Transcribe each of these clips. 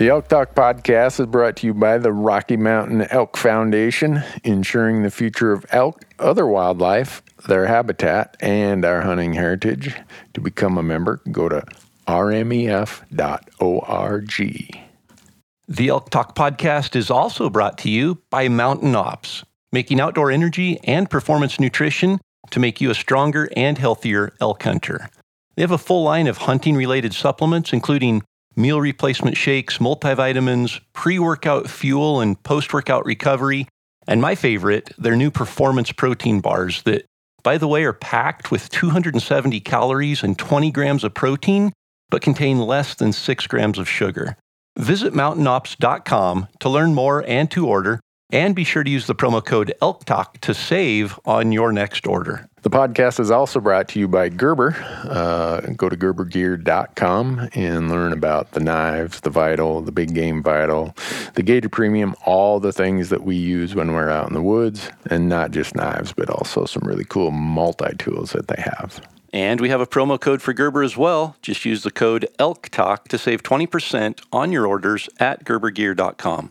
The Elk Talk podcast is brought to you by the Rocky Mountain Elk Foundation, ensuring the future of elk, other wildlife, their habitat, and our hunting heritage. To become a member, go to rmef.org. The Elk Talk podcast is also brought to you by Mountain Ops, making outdoor energy and performance nutrition to make you a stronger and healthier elk hunter. They have a full line of hunting related supplements, including meal replacement shakes, multivitamins, pre workout fuel, and post workout recovery. And my favorite, their new performance protein bars that, by the way, are packed with 270 calories and 20 grams of protein, but contain less than 6 grams of sugar. Visit mountainops.com to learn more and to order, and be sure to use the promo code ELKTALK to save on your next order. The podcast is also brought to you by Gerber. Uh, go to gerbergear.com and learn about the knives, the Vital, the Big Game Vital, the Gator Premium, all the things that we use when we're out in the woods, and not just knives, but also some really cool multi tools that they have. And we have a promo code for Gerber as well. Just use the code ELKTALK to save 20% on your orders at gerbergear.com.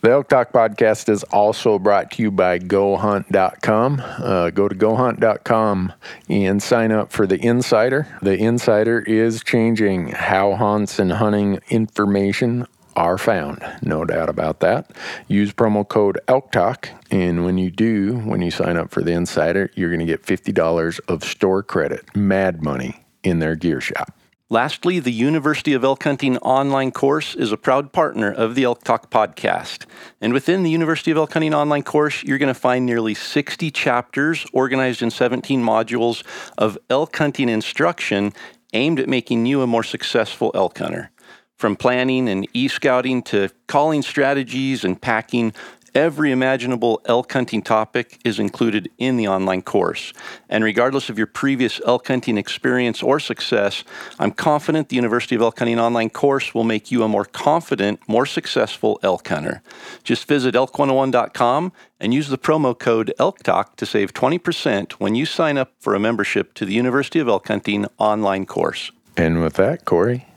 The Elk Talk podcast is also brought to you by GoHunt.com. Uh, go to GoHunt.com and sign up for the Insider. The Insider is changing how hunts and hunting information are found. No doubt about that. Use promo code ELKTALK, and when you do, when you sign up for the Insider, you're going to get $50 of store credit, mad money, in their gear shop. Lastly, the University of Elk Hunting online course is a proud partner of the Elk Talk podcast. And within the University of Elk Hunting online course, you're going to find nearly 60 chapters organized in 17 modules of elk hunting instruction aimed at making you a more successful elk hunter. From planning and e scouting to calling strategies and packing, every imaginable elk hunting topic is included in the online course. And regardless of your previous elk hunting experience or success, I'm confident the University of Elk Hunting online course will make you a more confident, more successful elk hunter. Just visit elk101.com and use the promo code ELKTALK to save 20% when you sign up for a membership to the University of Elk Hunting online course. And with that, Corey,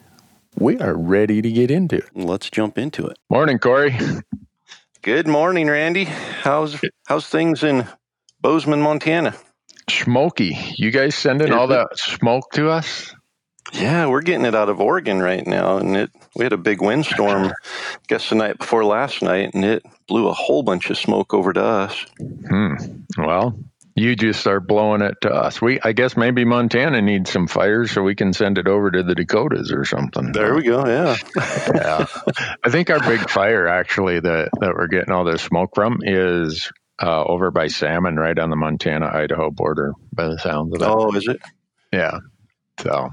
we are ready to get into it. Let's jump into it. Morning, Corey. Good morning, Randy. How's how's things in Bozeman, Montana? Smoky. You guys sending Is all it? that smoke to us? Yeah, we're getting it out of Oregon right now, and it we had a big windstorm, I guess the night before last night, and it blew a whole bunch of smoke over to us. Hmm. Well, you just start blowing it to us. We, I guess, maybe Montana needs some fires so we can send it over to the Dakotas or something. There we go. Yeah, yeah. I think our big fire actually that that we're getting all this smoke from is uh, over by Salmon, right on the Montana Idaho border. By the sounds of it. Oh, is it? Yeah. So,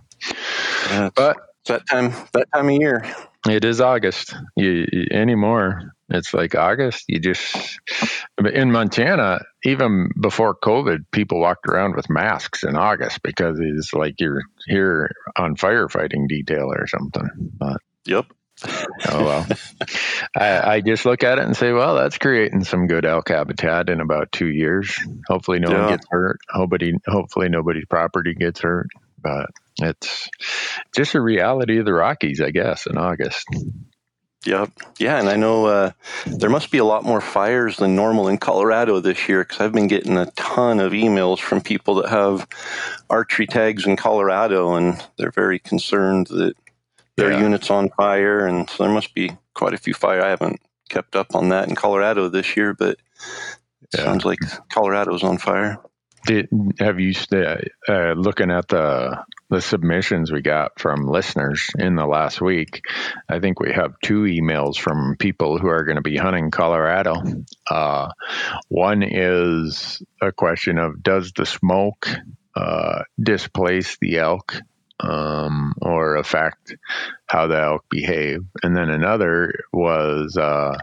Yeah, but that time that time of year. It is August. You, you, anymore? It's like August. You just in Montana, even before COVID, people walked around with masks in August because it's like you're here on firefighting detail or something. But, yep. oh well. I, I, just look at it and say, well, that's creating some good elk habitat in about two years. Hopefully, no yeah. one gets hurt. Hopefully, hopefully nobody's property gets hurt. But it's just a reality of the Rockies, I guess, in August. Yep. Yeah, and I know uh, there must be a lot more fires than normal in Colorado this year because I've been getting a ton of emails from people that have archery tags in Colorado, and they're very concerned that their yeah. unit's on fire, and so there must be quite a few fire. I haven't kept up on that in Colorado this year, but it yeah. sounds like Colorado's on fire. Did have you uh, uh, looking at the the submissions we got from listeners in the last week? I think we have two emails from people who are going to be hunting Colorado. Uh, one is a question of does the smoke uh, displace the elk um, or affect how the elk behave? And then another was uh,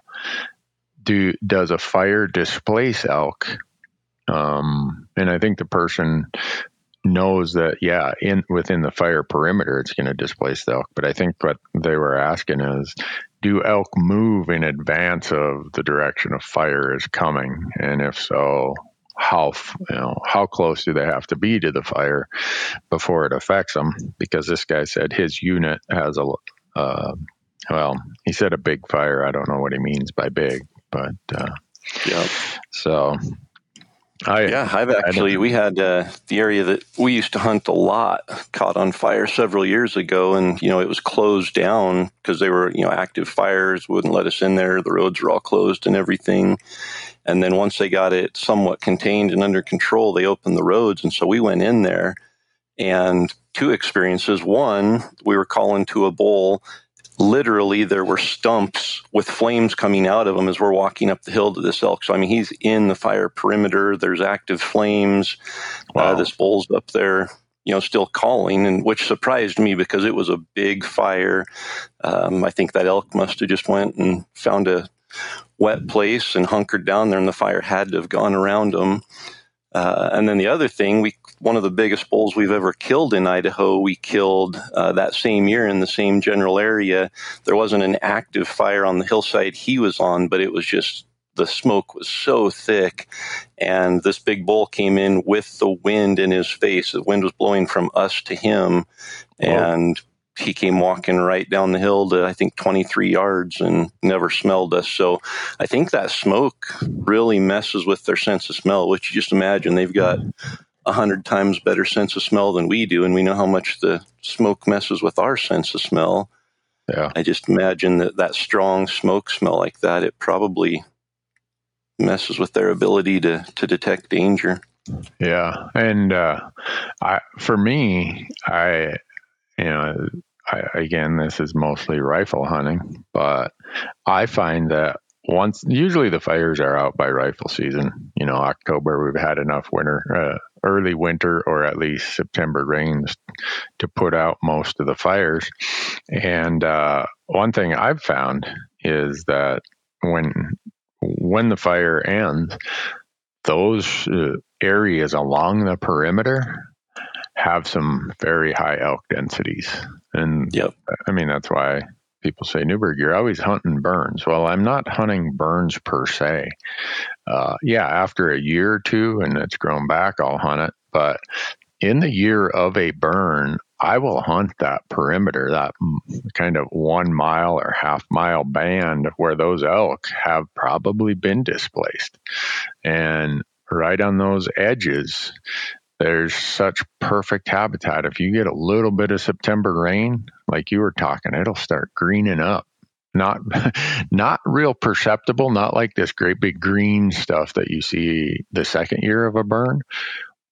do does a fire displace elk? Um, and I think the person knows that, yeah, in within the fire perimeter, it's going to displace the elk. But I think what they were asking is, do elk move in advance of the direction of fire is coming? And if so, how you know how close do they have to be to the fire before it affects them? Because this guy said his unit has a uh, well, he said a big fire. I don't know what he means by big, but uh, yeah. So I, yeah, I've actually we had uh, the area that we used to hunt a lot caught on fire several years ago, and you know it was closed down because they were you know active fires wouldn't let us in there. The roads were all closed and everything. And then once they got it somewhat contained and under control, they opened the roads, and so we went in there. And two experiences. One, we were calling to a bull literally there were stumps with flames coming out of them as we're walking up the hill to this elk. So I mean, he's in the fire perimeter. There's active flames. Uh, wow. Uh, this bull's up there, you know, still calling, and which surprised me because it was a big fire. Um, I think that elk must have just went and found a wet place and hunkered down there, and the fire had to have gone around him. Uh, and then the other thing, we one of the biggest bulls we've ever killed in Idaho. We killed uh, that same year in the same general area. There wasn't an active fire on the hillside he was on, but it was just the smoke was so thick, and this big bull came in with the wind in his face. The wind was blowing from us to him, and he came walking right down the hill to I think 23 yards and never smelled us. So I think that smoke really messes with their sense of smell, which you just imagine they've got a hundred times better sense of smell than we do, and we know how much the smoke messes with our sense of smell. Yeah. I just imagine that that strong smoke smell like that, it probably messes with their ability to to detect danger. Yeah, and uh, I for me, I you know I, again, this is mostly rifle hunting, but I find that once, usually the fires are out by rifle season. You know, October, we've had enough winter, uh, early winter, or at least September rains to put out most of the fires. And uh, one thing I've found is that when when the fire ends, those uh, areas along the perimeter have some very high elk densities. And yep. I mean, that's why people say, Newberg, you're always hunting burns. Well, I'm not hunting burns per se. Uh, yeah, after a year or two and it's grown back, I'll hunt it. But in the year of a burn, I will hunt that perimeter, that kind of one mile or half mile band where those elk have probably been displaced. And right on those edges, there's such perfect habitat. If you get a little bit of September rain, like you were talking, it'll start greening up. Not not real perceptible, not like this great big green stuff that you see the second year of a burn,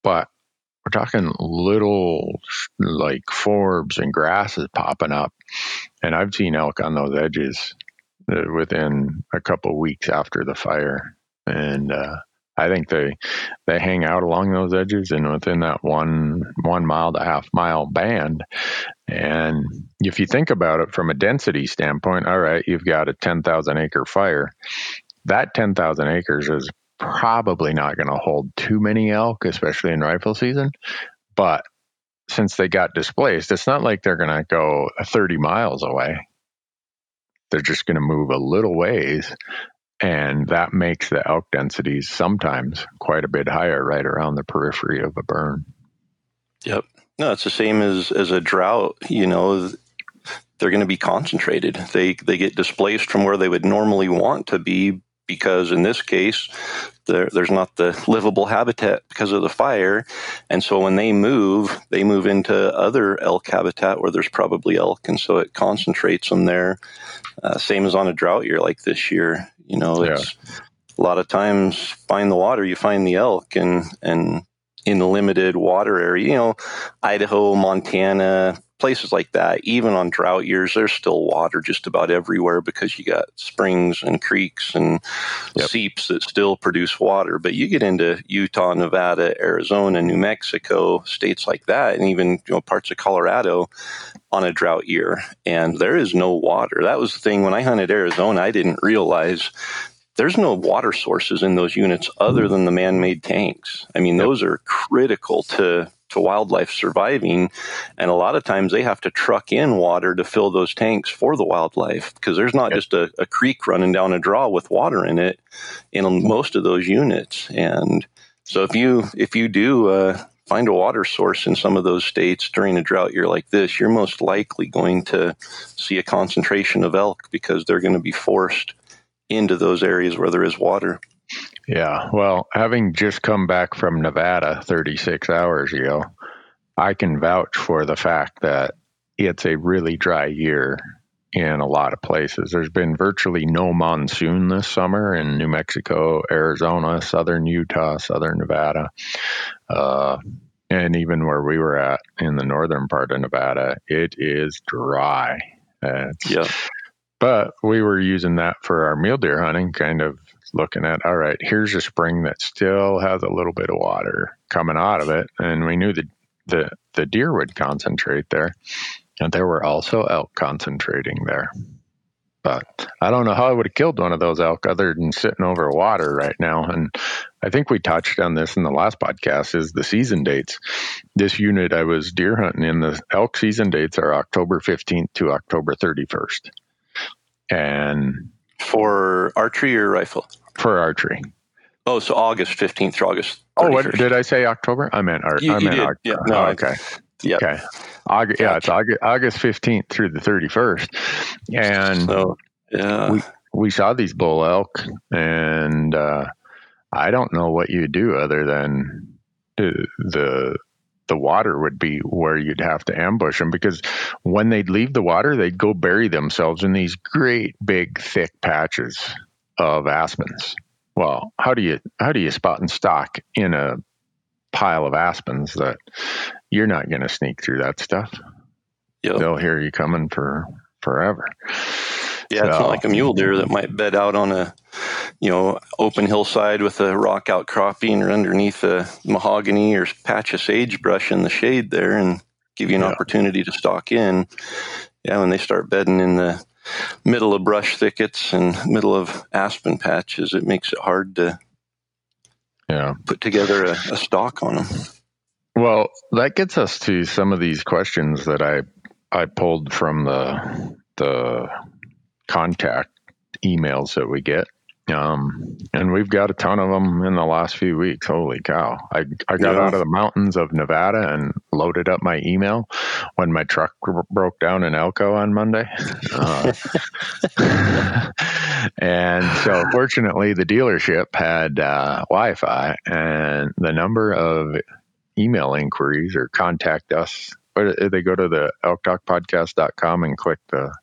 but we're talking little like forbs and grasses popping up. And I've seen elk on those edges uh, within a couple weeks after the fire. And uh, I think they they hang out along those edges and within that one one mile to half mile band. And if you think about it from a density standpoint, all right, you've got a ten thousand acre fire. That ten thousand acres is probably not going to hold too many elk, especially in rifle season. But since they got displaced, it's not like they're going to go 30 miles away. They're just going to move a little ways. And that makes the elk densities sometimes quite a bit higher right around the periphery of a burn. Yep. No, it's the same as, as a drought. You know, they're going to be concentrated. They they get displaced from where they would normally want to be because in this case there, there's not the livable habitat because of the fire and so when they move they move into other elk habitat where there's probably elk and so it concentrates them there uh, same as on a drought year like this year you know it's yeah. a lot of times find the water you find the elk and and in the limited water area you know idaho montana places like that, even on drought years, there's still water just about everywhere because you got springs and creeks and yep. seeps that still produce water. But you get into Utah, Nevada, Arizona, New Mexico, states like that, and even you know parts of Colorado on a drought year, and there is no water. That was the thing when I hunted Arizona. I didn't realize there's no water sources in those units other than the man-made tanks. I mean, those are critical to to wildlife surviving. And a lot of times they have to truck in water to fill those tanks for the wildlife because there's not yep. just a, a, creek running down a draw with water in it in most of those units. And so if you if you do uh, find a water source in some of those states during a drought year like this, you're most likely going to see a concentration of elk because they're going to be forced into those areas where there is water. Yeah. Well, having just come back from Nevada 36 hours ago, I can vouch for the fact that it's a really dry year in a lot of places. There's been virtually no monsoon this summer in New Mexico, Arizona, southern Utah, southern Nevada. Uh, and even where we were at in the northern part of Nevada, it is dry. yeah. But we were using that for our mule deer hunting, kind of looking at, all right, here's a spring that still has a little bit of water coming out of it. And we knew that the, the deer would concentrate there. And there were also elk concentrating there. But I don't know how I would have killed one of those elk other than sitting over water right now. And I think we touched on this in the last podcast is the season dates. This unit I was deer hunting in, the elk season dates are October 15th to October 31st. And for archery or rifle? for archery. Oh, so August 15th through August. 31st. Oh, what did I say? October? I meant, ar- you, I meant October. Yeah, no, oh, okay. Yeah. Okay. August, yeah, it's August, August 15th through the 31st. And so, yeah. we, we saw these bull elk, and uh, I don't know what you do other than the, the the water would be where you'd have to ambush them because when they'd leave the water, they'd go bury themselves in these great big thick patches of aspens. Well, how do you how do you spot and stalk in a pile of aspens that you're not going to sneak through that stuff? Yep. They'll hear you coming for forever. Yeah, so, it's not like a mule deer that might bed out on a, you know, open hillside with a rock outcropping or underneath a mahogany or patch of sagebrush in the shade there and give you an yeah. opportunity to stalk in. Yeah, when they start bedding in the middle of brush thickets and middle of aspen patches, it makes it hard to yeah. put together a, a stalk on them. Well, that gets us to some of these questions that I I pulled from the the contact emails that we get. Um, and we've got a ton of them in the last few weeks. Holy cow. I, I got yeah. out of the mountains of Nevada and loaded up my email when my truck broke down in Elko on Monday. Uh, and so fortunately the dealership had uh, Wi-Fi and the number of email inquiries or contact us, or they go to the elktalkpodcast.com and click the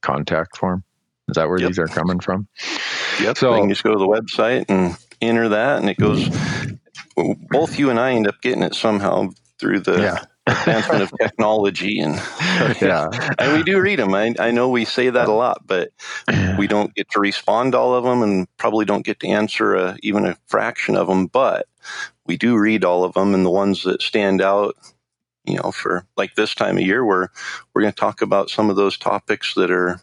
contact form. Is that where yep. these are coming from? Yep. So you can just go to the website and enter that, and it goes. Both you and I end up getting it somehow through the yeah. advancement of technology and yeah and we do read them I, I know we say that a lot but we don't get to respond to all of them and probably don't get to answer a, even a fraction of them but we do read all of them and the ones that stand out you know for like this time of year where we're going to talk about some of those topics that are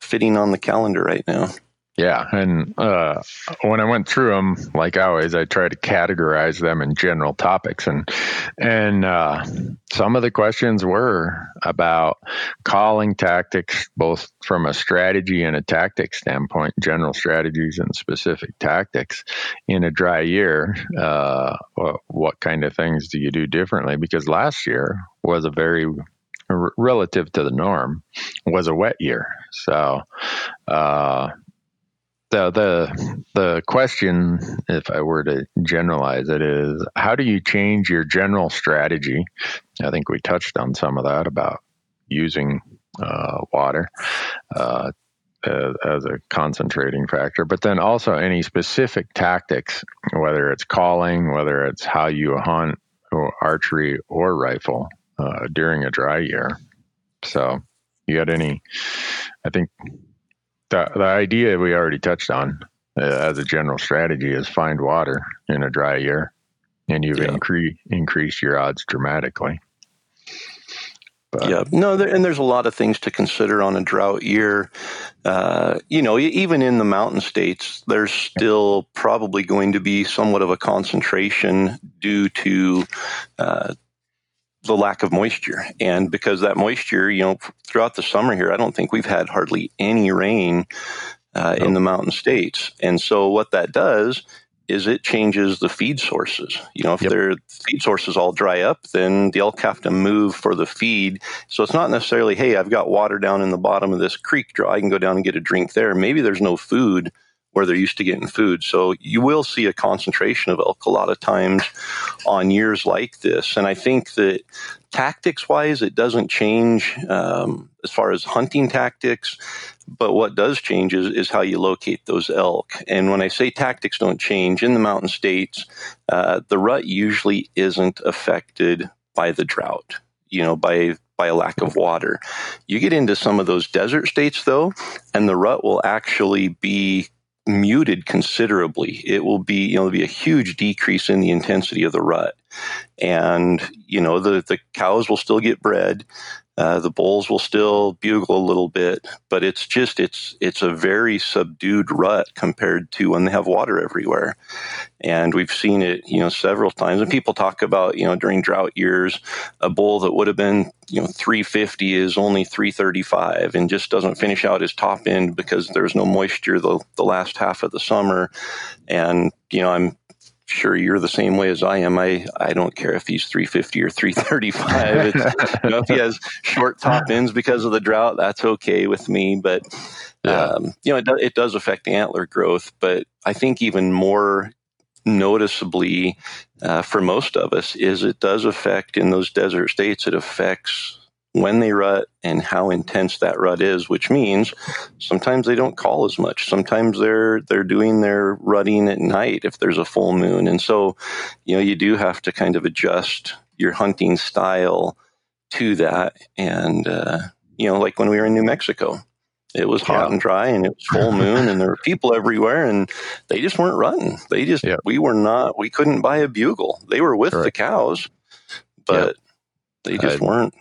fitting on the calendar right now yeah, and uh, when I went through them, like always, I try to categorize them in general topics, and and uh, some of the questions were about calling tactics, both from a strategy and a tactic standpoint, general strategies and specific tactics in a dry year. Uh, what kind of things do you do differently? Because last year was a very relative to the norm was a wet year, so. Uh, the the the question, if I were to generalize it, is how do you change your general strategy? I think we touched on some of that about using uh, water uh, as, as, a concentrating factor, but then also any specific tactics, whether it's calling, whether it's how you hunt, or archery or rifle uh, during a dry year. So, you got any? I think the, the idea we already touched on uh, as a general strategy is find water in a dry year, and you've yeah. increased increased your odds dramatically. But, yeah, no, there, and there's a lot of things to consider on a drought year. Uh, you know, even in the mountain states, there's still probably going to be somewhat of a concentration due to uh, the lack of moisture. And because that moisture, you know, throughout the summer here, I don't think we've had hardly any rain uh, in the mountain states. And so what that does is it changes the feed sources. You know, if yep. their feed sources all dry up, then the elk have to move for the feed. So it's not necessarily, hey, I've got water down in the bottom of this creek draw. I can go down and get a drink there. Maybe there's no food where they're used to getting food. So you will see a concentration of elk a lot of times on years like this. And I think that tactics wise, it doesn't change um, as far as hunting tactics. But what does change is, is how you locate those elk. And when I say tactics don't change in the mountain states, uh, the rut usually isn't affected by the drought, you know, by by a lack of water. You get into some of those desert states though, and the rut will actually be muted considerably. It will be, you know, be a huge decrease in the intensity of the rut. And, you know, the, the cows will still get bred. Uh, the bulls will still bugle a little bit, but it's just it's it's a very subdued rut compared to when they have water everywhere, and we've seen it you know several times. And people talk about you know during drought years, a bull that would have been you know 350 is only 335 and just doesn't finish out his top end because there's no moisture the the last half of the summer, and you know I'm sure you're the same way as I am. I, I don't care if he's 350 or 335. you know, if he has short top ends because of the drought, that's okay with me. But, yeah. um, you know, it, do, it does affect the antler growth. But I think even more noticeably uh, for most of us is it does affect in those desert states, it affects when they rut and how intense that rut is, which means sometimes they don't call as much. Sometimes they're they're doing their rutting at night if there's a full moon, and so you know you do have to kind of adjust your hunting style to that. And uh, you know, like when we were in New Mexico, it was hot yeah. and dry, and it was full moon, and there were people everywhere, and they just weren't running. They just yeah. we were not. We couldn't buy a bugle. They were with the cows, but they just weren't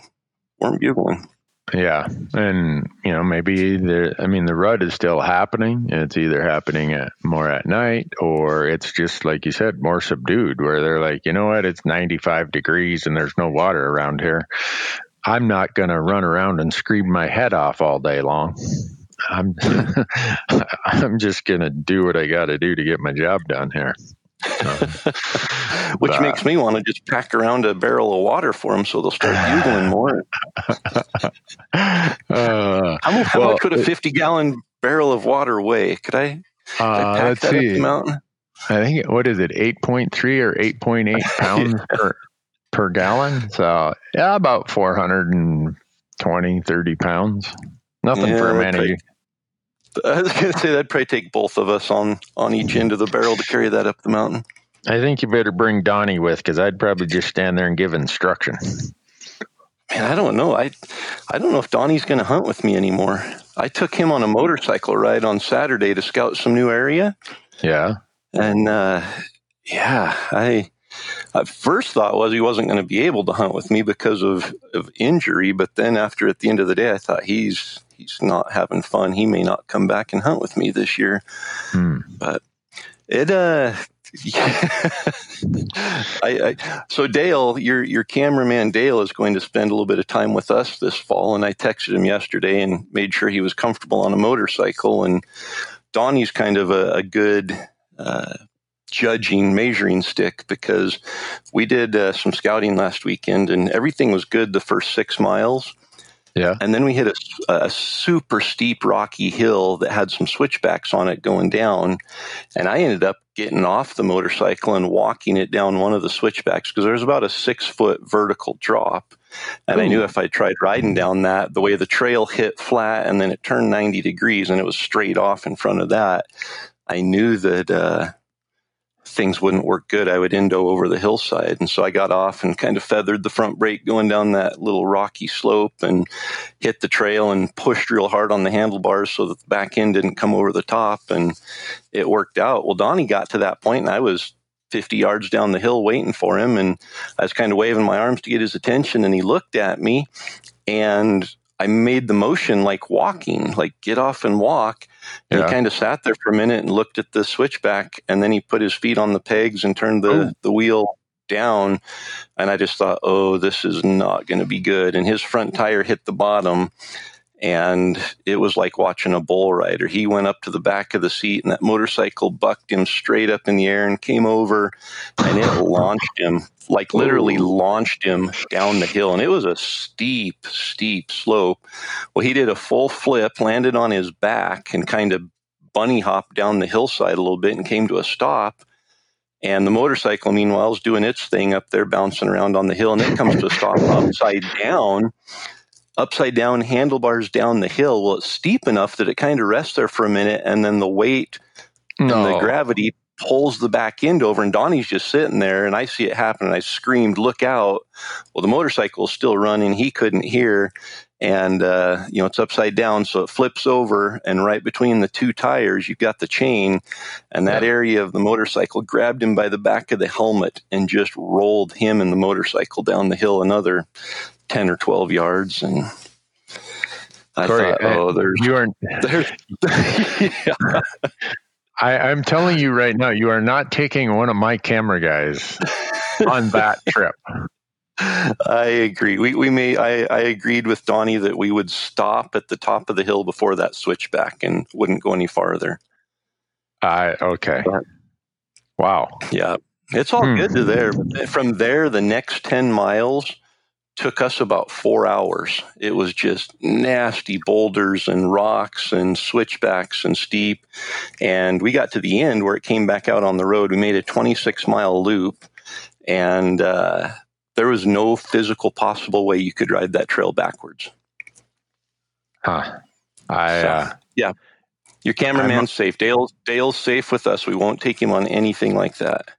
bugling. Yeah, and you know maybe there. I mean, the rut is still happening. It's either happening at more at night, or it's just like you said, more subdued. Where they're like, you know what, it's ninety five degrees and there's no water around here. I'm not going to run around and scream my head off all day long. I'm I'm just going to do what I got to do to get my job done here. Which makes me want to just pack around a barrel of water for them so they'll start bugling more. uh, how, how well, much would a 50 gallon barrel of water weigh? Could I, could uh, I pack that see. mountain? I think, what is it, 8.3 or 8.8 pounds per, per gallon? So, yeah, about 420, 30 pounds. Nothing yeah, for a man of you. I was going to say that'd probably take both of us on on each end of the barrel to carry that up the mountain. I think you better bring Donnie with because I'd probably just stand there and give instruction. man, I don't know. I I don't know if Donnie's going to hunt with me anymore. I took him on a motorcycle ride on Saturday to scout some new area. Yeah. And uh, yeah, I at first thought was he wasn't going to be able to hunt with me because of, of injury, but then after at the end of the day, I thought he's he's not having fun. He may not come back and hunt with me this year. Hmm. But it uh yeah. I, I, so Dale, your your cameraman Dale is going to spend a little bit of time with us this fall, and I texted him yesterday and made sure he was comfortable on a motorcycle. And Donnie's kind of a, a good uh, judging measuring stick because we did uh, some scouting last weekend, and everything was good the first six miles. Yeah. And then we hit a, a, super steep rocky hill that had some switchbacks on it going down. And I ended up getting off the motorcycle and walking it down one of the switchbacks because there was about a six foot vertical drop. And Ooh. I knew if I tried riding down that, the way the trail hit flat and then it turned 90 degrees and it was straight off in front of that, I knew that uh, things wouldn't work good, I would endo over the hillside. And so I got off and kind of feathered the front brake going down that little rocky slope and hit the trail and pushed real hard on the handlebars so that the back end didn't come over the top. And it worked out. Well, Donnie got to that point and I was 50 yards down the hill waiting for him. And I was kind of waving my arms to get his attention. And he looked at me and I made the motion like walking, like get off and walk. And yeah. he kind of sat there for a minute and looked at the switchback, and then he put his feet on the pegs and turned the, Ooh. the wheel down. And I just thought, oh, this is not going to be good. And his front tire hit the bottom, and it was like watching a bull rider. He went up to the back of the seat, and that motorcycle bucked him straight up in the air and came over, and it launched him like literally launched him down the hill. And it was a steep, steep slope. Well, he did a full flip, landed on his back, and kind of bunny hopped down the hillside a little bit and came to a stop. And the motorcycle, meanwhile, is doing its thing up there, bouncing around on the hill, and it comes to a stop upside down, upside down, handlebars down the hill. Well, it's steep enough that it kind of rests there for a minute, and then the weight no. and the gravity pulls the back end over and Donnie's just sitting there and I see it happen and I screamed, look out. Well, the motorcycle is still running. He couldn't hear and, uh, you know, it's upside down. So it flips over and right between the two tires, you've got the chain and that yeah. area of the motorcycle grabbed him by the back of the helmet and just rolled him and the motorcycle down the hill another 10 or 12 yards. And I Corey, thought, oh, there's, you are, there's, yeah. I, I'm telling you right now, you are not taking one of my camera guys on that trip. I agree. We we may I, I agreed with Donnie that we would stop at the top of the hill before that switchback and wouldn't go any farther. I uh, okay. Wow. Yeah. It's all hmm. good to there. From there, the next 10 miles took us about four hours. It was just nasty boulders and rocks and switchbacks and steep. And we got to the end where it came back out on the road. We made a 26 mile loop, and uh, there was no physical possible way you could ride that trail backwards. Huh. I, so, uh, yeah. Your cameraman's I'm, safe. Dale, Dale's safe with us. We won't take him on anything like that.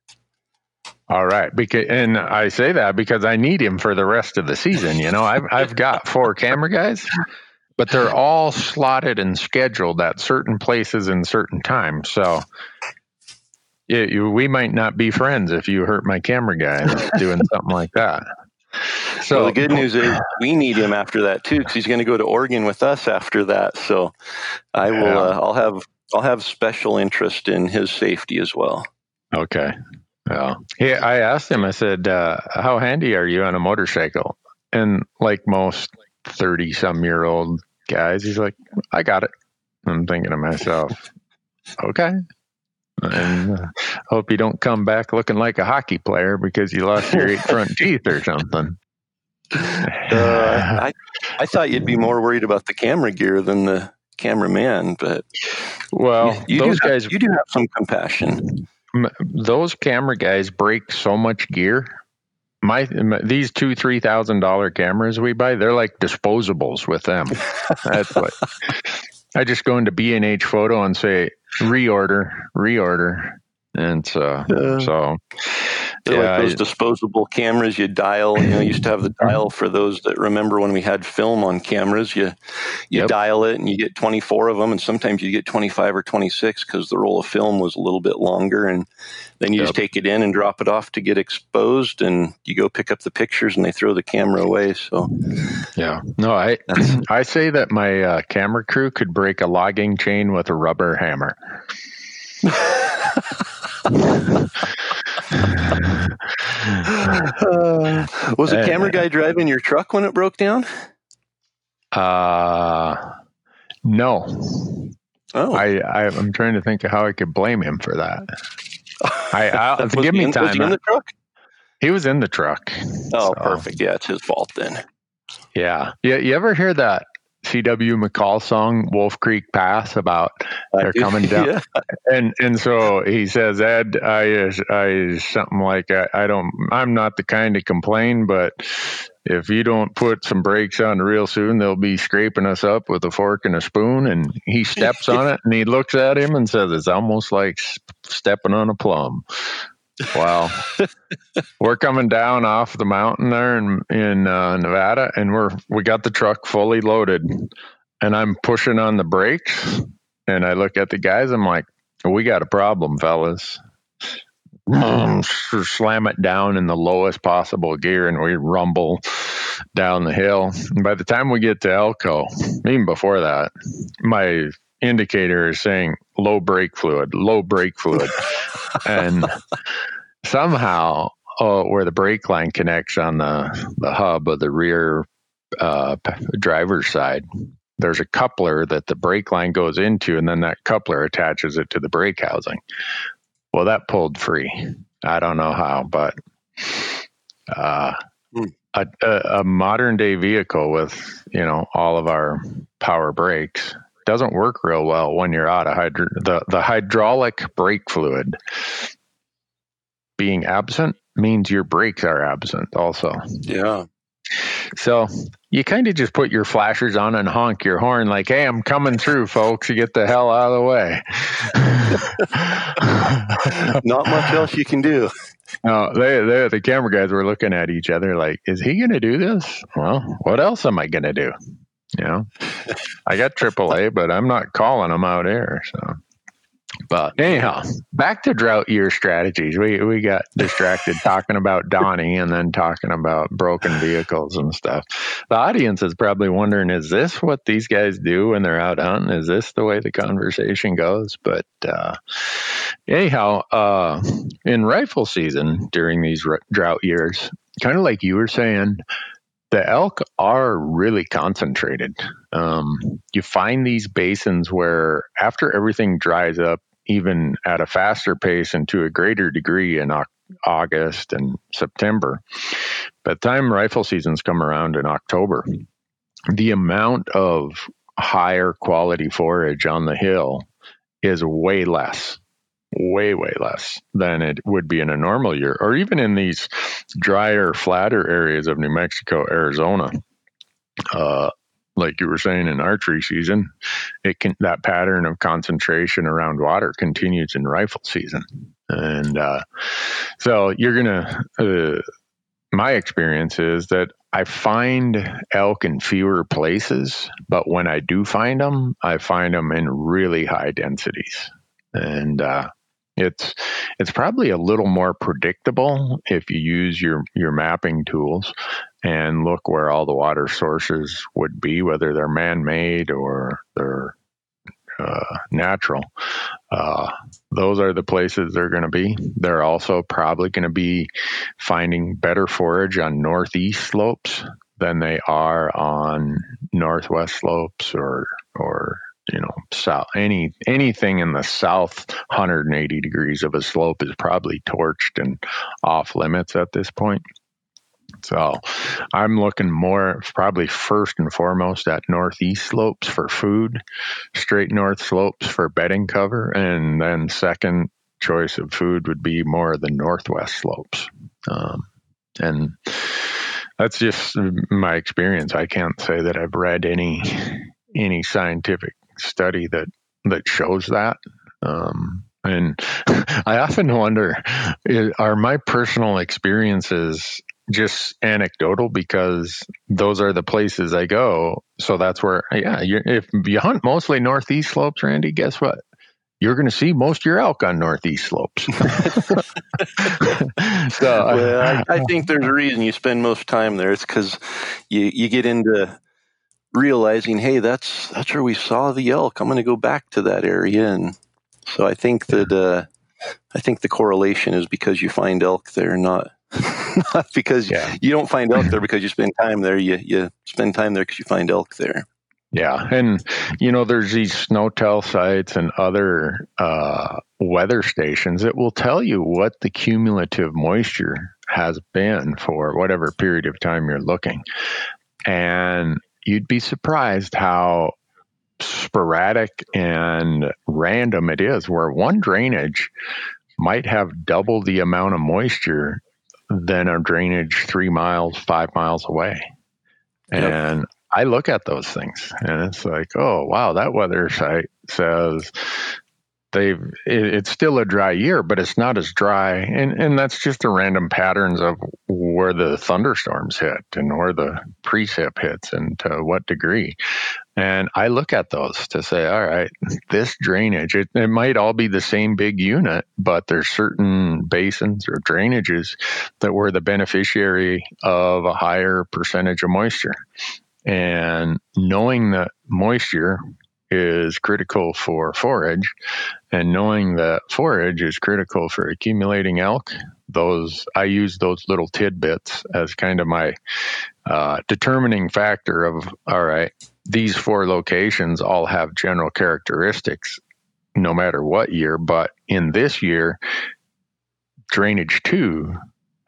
All right, because and I say that because I need him for the rest of the season. You know, I've I've got four camera guys, but they're all slotted and scheduled at certain places and certain times. So yeah, you, we might not be friends if you hurt my camera guy doing something like that. So well, the good news is we need him after that too, because he's going to go to Oregon with us after that. So I will. Yeah. Uh, I'll have. I'll have special interest in his safety as well. Okay. Yeah. He, I asked him, I said, uh, how handy are you on a motorcycle? And like most 30 some year old guys, he's like, I got it. I'm thinking to myself, okay. And uh, hope you don't come back looking like a hockey player because you lost your eight front teeth or something. Uh, I, I thought you'd be more worried about the camera gear than the cameraman, but well, you, you those guys, have, you do have some compassion those camera guys break so much gear. My, my these two three thousand dollar cameras we buy, they're like disposables with them. That's what I just go into B and H Photo and say reorder, reorder, and so uh, so They're Yeah, like those I- disposable cameras you dial. You know, you used to have the dial for those that remember when we had film on cameras. You you Yep. dial it and you get 24 of them, and sometimes you get 25 or 26 because the roll of film was a little bit longer. And then you just take it in and drop it off to get exposed, and you go pick up the pictures, and they throw the camera away. So Yeah. No, I I say that my uh, camera crew could break a logging chain with a rubber hammer. was the Uh, camera guy driving your truck when it broke down? Uh, no. Oh, I, I I'm trying to think of how I could blame him for that. I, I give he me in- Was he in the truck? He was in the truck. Oh, So, perfect. Yeah, it's his fault then. Yeah. Yeah. You ever hear that C.W. McCall song, Wolf Creek Pass, about they're coming down? Yeah. And and so he says, Ed, I I something like I, I don't I'm not the kind to complain, but if you don't put some brakes on real soon, they'll be scraping us up with a fork and a spoon. And he steps on it and he looks at him and says, It's almost like stepping on a plum. Well, we're coming down off the mountain there in in uh, Nevada, and we're we got the truck fully loaded, and I'm pushing on the brakes, and I look at the guys. I'm like, "We got a problem, fellas." Um, slam it down in the lowest possible gear, and we rumble down the hill. And by the time we get to Elko, even before that, my indicator is saying low brake fluid, low brake fluid, and somehow uh, where the brake line connects on the, the hub of the rear uh, driver's side, there's a coupler that the brake line goes into, and then that coupler attaches it to the brake housing. Well, that pulled free. I don't know how, but uh, Hmm. a, a, a modern day vehicle with you know all of our power brakes doesn't work real well when you're out of hydro- the the hydraulic brake fluid being absent means your brakes are absent also. Yeah. So you kind of just put your flashers on and honk your horn like, "Hey, I'm coming through, folks. You get the hell out of the way." Not much else you can do. no, they, they, the camera guys were looking at each other like, "Is he going to do this? Well, what else am I going to do?" You know, I got AAA, but I'm not calling them out here. So, but anyhow, back to drought year strategies. We we got distracted talking about Donnie and then talking about broken vehicles and stuff. The audience is probably wondering, is this what these guys do when they're out hunting? Is this the way the conversation goes? But uh, anyhow, uh, in rifle season during these r- drought years, kind of like you were saying, the elk are really concentrated. Um, you find these basins where after everything dries up, even at a faster pace and to a greater degree in August and September, by the time rifle seasons come around in October, the amount of higher quality forage on the hill is way less way way less than it would be in a normal year or even in these drier flatter areas of new mexico arizona. Uh, like you were saying in archery season it can that pattern of concentration around water continues in rifle season. And uh, so you're gonna uh, my experience is that I find elk in fewer places, but when I do find them, I find them in really high densities, and uh, it's it's probably a little more predictable if you use your your mapping tools and look where all the water sources would be, whether they're man-made or they're uh, natural. Uh, those are the places they're going to be. They're also probably going to be finding better forage on northeast slopes than they are on northwest slopes or or you know south any anything in the south 180 degrees of a slope is probably torched and off limits at this point. So i'm looking more probably first and foremost at northeast slopes for food straight north slopes for bedding cover and then second choice of food would be more the northwest slopes. Um, and that's just my experience. I can't say that i've read any any scientific study that that shows that um, And I often wonder are my personal experiences just anecdotal because those are the places I go. So that's where, yeah, if you hunt mostly northeast slopes, Randy, guess what? You're going to see most of your elk on northeast slopes. so, well, I, I, think there's a reason you spend most time there. It's because you you get into realizing, hey, that's that's where we saw the elk. I'm going to go back to that area, and so I think that uh, I think the correlation is because you find elk there, not not because yeah. you don't find elk there because you spend time there. You you spend time there because you find elk there. Yeah, and you know, there's these SNOTEL sites and other uh, weather stations that will tell you what the cumulative moisture has been for whatever period of time you're looking, and you'd be surprised how sporadic and random it is. Where one drainage might have double the amount of moisture than a drainage three miles, five miles away. Yep. And I look at those things and it's like, oh, wow, that weather site says they've, it, it's still a dry year, but it's not as dry. And, and that's just the random patterns of where the thunderstorms hit and where the precip hits and to what degree. And I look at those to say, all right, this drainage, it, it might all be the same big unit, but there's certain basins or drainages that were the beneficiary of a higher percentage of moisture. And knowing that moisture is critical for forage. And knowing that forage is critical for accumulating elk those i use those little tidbits as kind of my uh, determining factor of all right these four locations all have general characteristics no matter what year but in this year drainage 2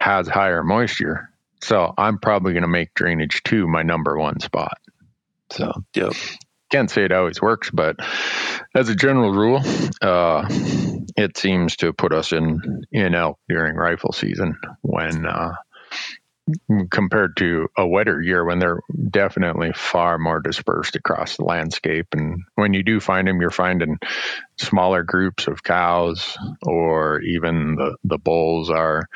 has higher moisture. So i'm probably going to make drainage 2 my number one spot. So yep can't say it always works, but as a general rule, uh, it seems to put us in in elk during rifle season when uh, compared to a wetter year when they're definitely far more dispersed across the landscape. And when you do find them, you're finding smaller groups of cows, or even the, the bulls are,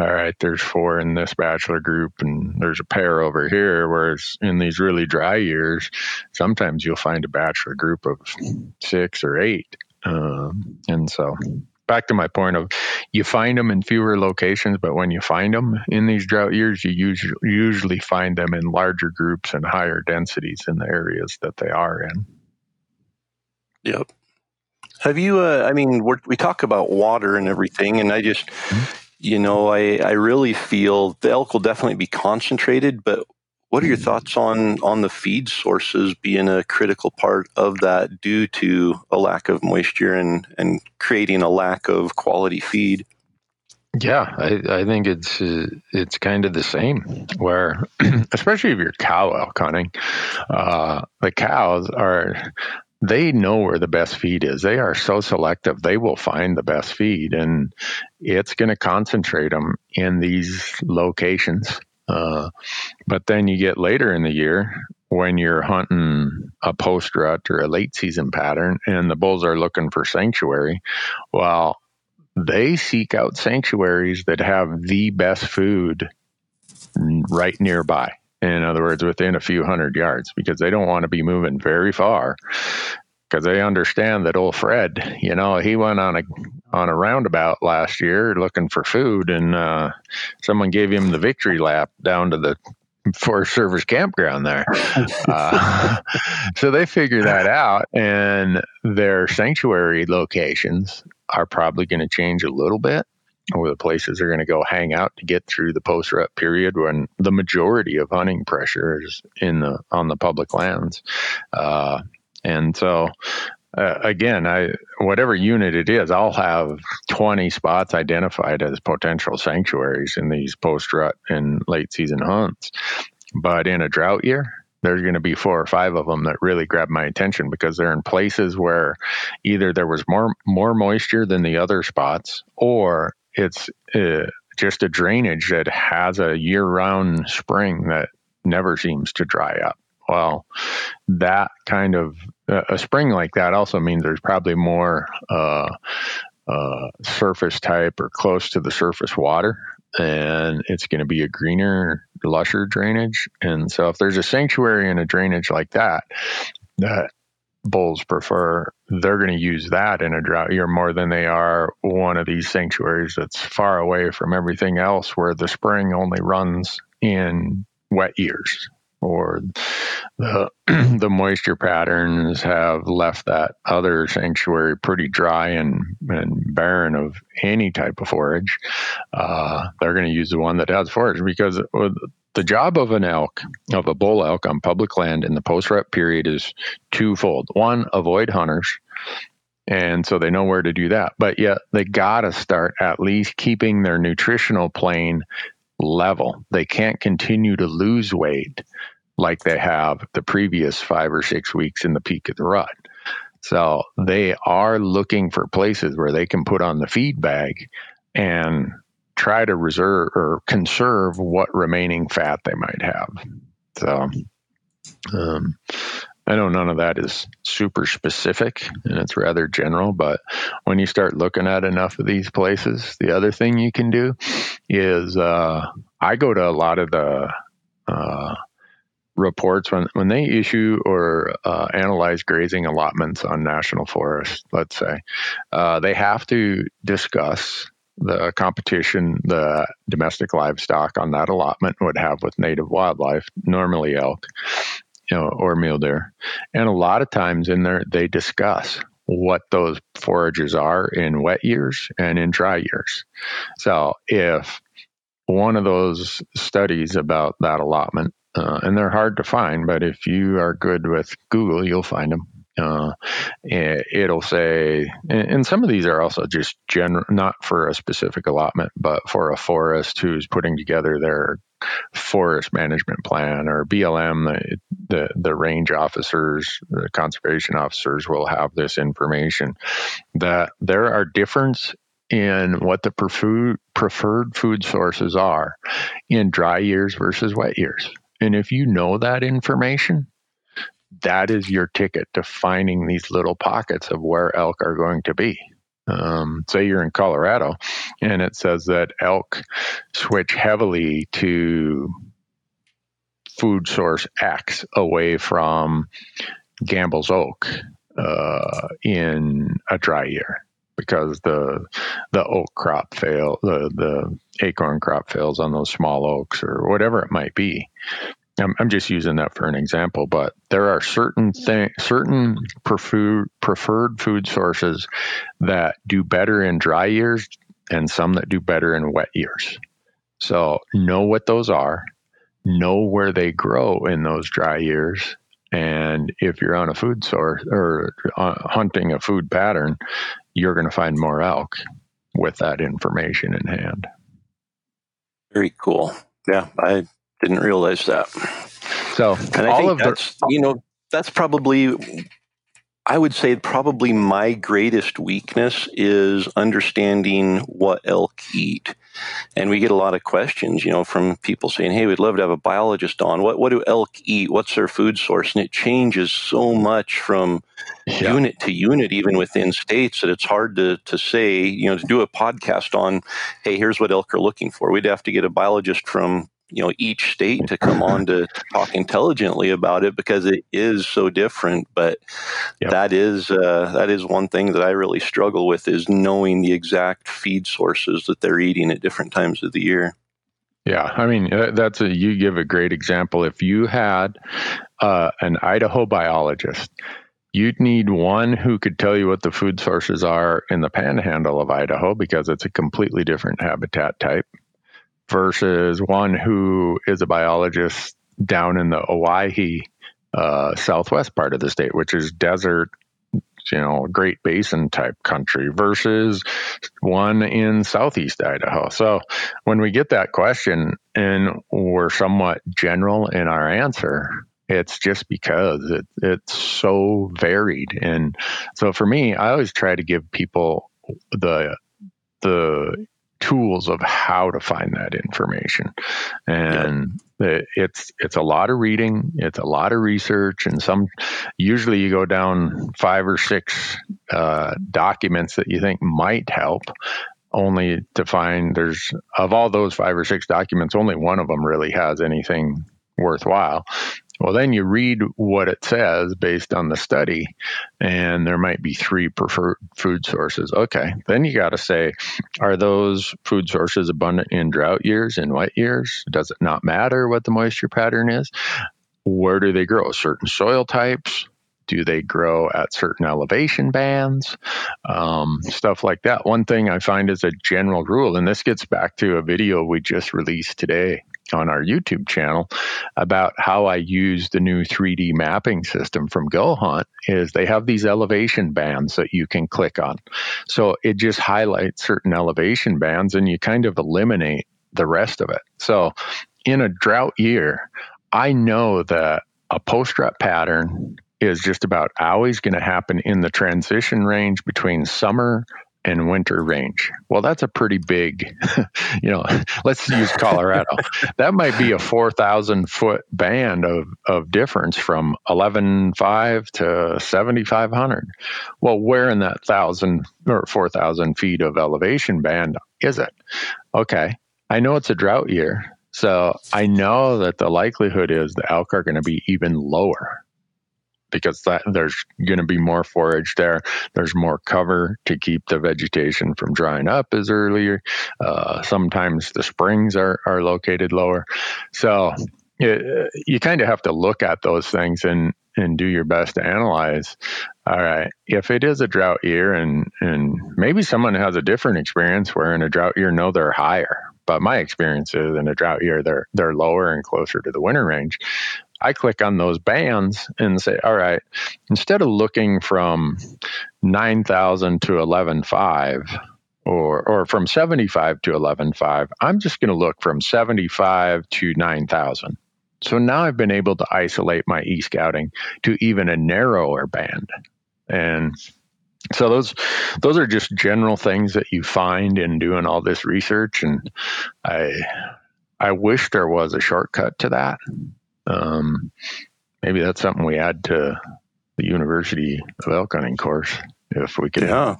all right, there's four in this bachelor group, and there's a pair over here. Whereas in these really dry years, sometimes you'll find a bachelor group of six or eight. Um, and so back to my point of you find them in fewer locations, but when you find them in these drought years, you usually, usually find them in larger groups and higher densities in the areas that they are in. Yep. Have you? Uh, I mean, we talk about water and everything, and I just, mm-hmm. You know, I I really feel the elk will definitely be concentrated, but what are your thoughts on on the feed sources being a critical part of that due to a lack of moisture and and creating a lack of quality feed? Yeah, I, I think it's uh, it's kind of the same. Where, especially if you're cow elk hunting, uh, the cows are they know where the best feed is. They are so selective; they will find the best feed, and it's going to concentrate them in these locations. Uh, but then you get later in the year when you're hunting a post rut or a late season pattern and the bulls are looking for sanctuary. Well, they seek out sanctuaries that have the best food right nearby. In other words, within a few hundred yards, because they don't want to be moving very far because they understand that old Fred, you know, he went on a on a roundabout last year looking for food, and uh, someone gave him the victory lap down to the Forest Service campground there. uh, so they figure that out, and their sanctuary locations are probably going to change a little bit. Or the places they're going to go hang out to get through the post rut period when the majority of hunting pressure is in the on the public lands. Uh, and so, uh, again, I whatever unit it is, I'll have 20 spots identified as potential sanctuaries in these post rut and late season hunts. But in a drought year, there's going to be four or five of them that really grab my attention because they're in places where either there was more more moisture than the other spots, or it's uh, just a drainage that has a year-round spring that never seems to dry up well, that kind of uh, a spring like that also means there's probably more uh, uh, surface type or close to the surface water and it's going to be a greener, lusher drainage. And so, if there's a sanctuary and a drainage like that, that bulls prefer, they're going to use that in a drought year more than they are one of these sanctuaries that's far away from everything else where the spring only runs in wet years or the the moisture patterns have left that other sanctuary pretty dry and, and barren of any type of forage. Uh, they're going to use the one that has forage because the job of an elk, of a bull elk on public land in the post rut period is twofold. One, avoid hunters. And so they know where to do that. But yet they got to start at least keeping their nutritional plane level. They can't continue to lose weight like they have the previous five or six weeks in the peak of the rut. So they are looking for places where they can put on the feed bag and try to reserve or conserve what remaining fat they might have. So um, I know none of that is super specific and it's rather general, but when you start looking at enough of these places, the other thing you can do is uh, I go to a lot of the uh, reports when, when they issue or uh, analyze grazing allotments on national forests, let's say, uh, they have to discuss the competition the domestic livestock on that allotment would have with native wildlife, normally elk, you know, or mule deer. And a lot of times in there, they discuss what those forages are in wet years and in dry years. So if one of those studies about that allotment, uh, and they're hard to find, but if you are good with Google, you'll find them. Uh, it'll say, and some of these are also just general, not for a specific allotment, but for a forest who's putting together their forest management plan or BLM, the, the, the range officers, the conservation officers will have this information that there are difference in what the preferred preferred food sources are in dry years versus wet years. And if you know that information, that is your ticket to finding these little pockets of where elk are going to be. Um, say you're in Colorado and it says that elk switch heavily to food source X away from Gambel's oak uh, in a dry year because the the oak crop fail the the acorn crop fails on those small oaks or whatever it might be. I'm, I'm just using that for an example, but there are certain thing, certain preferred food sources that do better in dry years, and some that do better in wet years. So know what those are, know where they grow in those dry years, and if you're on a food source or uh, hunting a food pattern, you're going to find more elk with that information in hand. Very cool. Yeah, I didn't realize that. So, and I think that's, the, you know, that's probably, I would say, probably my greatest weakness is understanding what elk eat. And we get a lot of questions, you know, from people saying, "Hey, we'd love to have a biologist on. What what do elk eat? What's their food source?" And it changes so much from yeah. unit to unit, even within states, that it's hard to to say, you know, to do a podcast on, "Hey, here's what elk are looking for." We'd have to get a biologist from you know each state to come on to talk intelligently about it because it is so different but yep. that is uh, that is one thing that I really struggle with is knowing the exact feed sources that they're eating at different times of the year yeah, I mean that's a you give a great example. If you had uh, an Idaho biologist, you'd need one who could tell you what the food sources are in the panhandle of Idaho because it's a completely different habitat type versus one who is a biologist down in the Owyhee uh, southwest part of the state, which is desert, you know, Great Basin type country, versus one in southeast Idaho. So when we get that question and we're somewhat general in our answer, it's just because it, it's so varied. And so for me, I always try to give people the the tools of how to find that information. And yep. it's it's a lot of reading, it's a lot of research, and some usually you go down five or six uh, documents that you think might help. Only to find there's of all those five or six documents, only one of them really has anything worthwhile. Well, then you read what it says based on the study, and there might be three preferred food sources. Okay, then you got to say, are those food sources abundant in drought years, in wet years? Does it not matter what the moisture pattern is? Where do they grow? Certain soil types? Do they grow at certain elevation bands? Um, stuff like that. One thing I find is a general rule, and this gets back to a video we just released today on our YouTube channel about how I use the new 3D mapping system from GoHunt is they have these elevation bands that you can click on. So it just highlights certain elevation bands and you kind of eliminate the rest of it. So in a drought year, I know that a post rut pattern is just about always going to happen in the transition range between summer and winter range. Well, that's a pretty big, you know, let's use Colorado. that might be a 4,000 foot band of, of difference from 11.5 to 7,500. Well, where in that 1,000 or 4,000 feet of elevation band is it? Okay. I know it's a drought year. So I know that the likelihood is the elk are going to be even lower because that, there's going to be more forage there. There's more cover to keep the vegetation from drying up as earlier. Uh, sometimes the springs are, are located lower. So it, you kind of have to look at those things and, and do your best to analyze. All right, if it is a drought year and, and maybe someone has a different experience where in a drought year, no, they're higher but my experience is in a drought year they're they're lower and closer to the winter range I click on those bands and say, all right, instead of looking from 9,000 to 11.5 or, or from 75 to 11.5, I'm just going to look from 75 to 9,000. So now I've been able to isolate my e scouting to even a narrower band. And so those those are just general things that you find in doing all this research and I I wish there was a shortcut to that. Um, maybe that's something we add to the University of Elk Hunting course if we can. Yeah.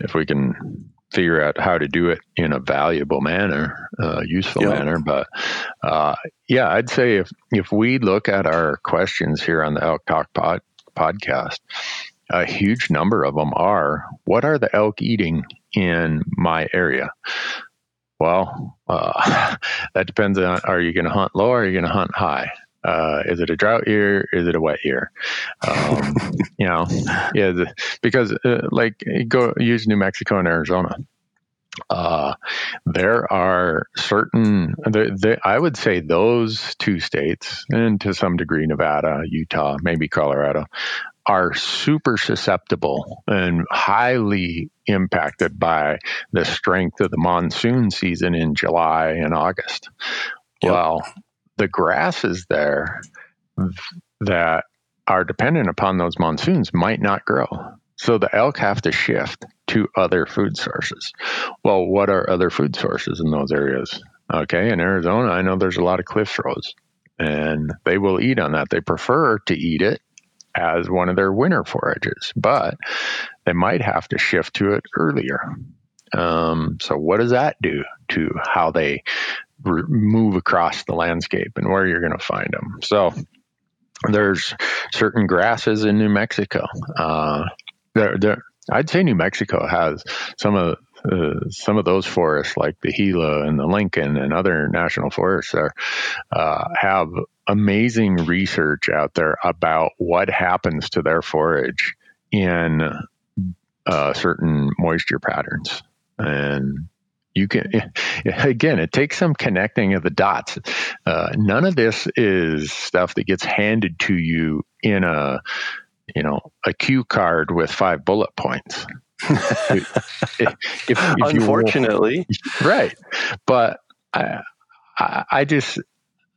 If we can figure out how to do it in a valuable manner, uh, useful yeah. manner. But uh, yeah, I'd say if if we look at our questions here on the Elk Talk pod, podcast, a huge number of them are, "What are the elk eating in my area?" Well, uh, that depends on are you going to hunt low or are you going to hunt high? Uh, is it a drought year? Is it a wet year? Um, you know, yeah, the, because uh, like go use New Mexico and Arizona. Uh, there are certain, I would say those two states, and to some degree Nevada, Utah, maybe Colorado, are super susceptible and highly impacted by the strength of the monsoon season in July and August. Yep. Well, the grasses there that are dependent upon those monsoons might not grow. So the elk have to shift to other food sources. Well, what are other food sources in those areas? Okay, in Arizona, I know there's a lot of cliff rose, and they will eat on that. They prefer to eat it as one of their winter forages, but they might have to shift to it earlier. Um, so, what does that do to how they move across the landscape and where you're going to find them? So, there's certain grasses in New Mexico. Uh, there, there, I'd say New Mexico has some of uh, some of those forests, like the Gila and the Lincoln and other national forests, are uh, have amazing research out there about what happens to their forage in uh, certain moisture patterns, and you can again it takes some connecting of the dots uh, none of this is stuff that gets handed to you in a you know a cue card with five bullet points if, if Unfortunately, right. But I, I, I just,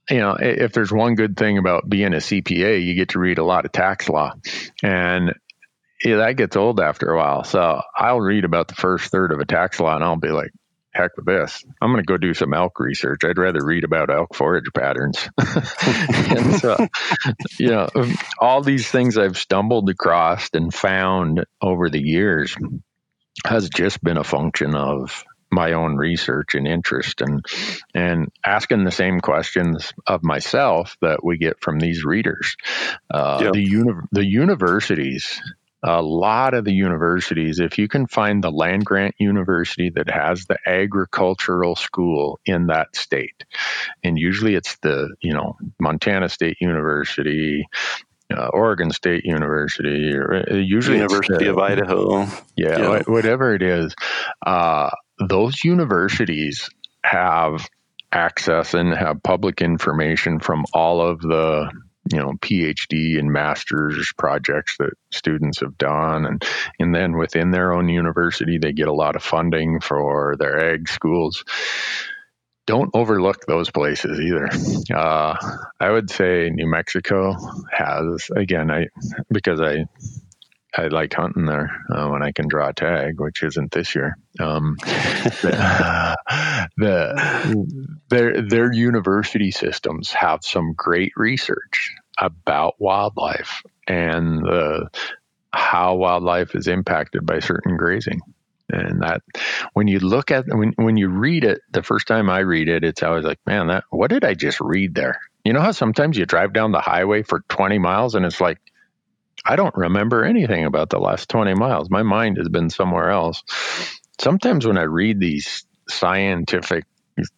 you know, if there's one good thing about being a CPA, you get to read a lot of tax law, and yeah, that gets old after a while. So I'll read about the first third of a tax law, and I'll be like, heck with this. I'm going to go do some elk research. I'd rather read about elk forage patterns. and so, you know, all these things I've stumbled across and found over the years has just been a function of my own research and interest and and asking the same questions of myself that we get from these readers. Uh, yep. The uni- the universities a lot of the universities, if you can find the land grant university that has the agricultural school in that state, and usually it's the, you know, Montana State University, uh, Oregon State University, or uh, usually University the, of Idaho. Yeah, yeah, whatever it is. Uh, those universities have access and have public information from all of the you know PhD and master's projects that students have done, and and then within their own university, they get a lot of funding for their ag schools. Don't overlook those places either. Uh, I would say New Mexico has again, I because I I like hunting there uh, when I can draw a tag, which isn't this year. Um, the, the, their their university systems have some great research about wildlife and the, how wildlife is impacted by certain grazing. And that when you look at when when you read it, the first time I read it, it's always like, man, that what did I just read there? You know how sometimes you drive down the highway for 20 miles and it's like I don't remember anything about the last 20 miles. My mind has been somewhere else. Sometimes when I read these scientific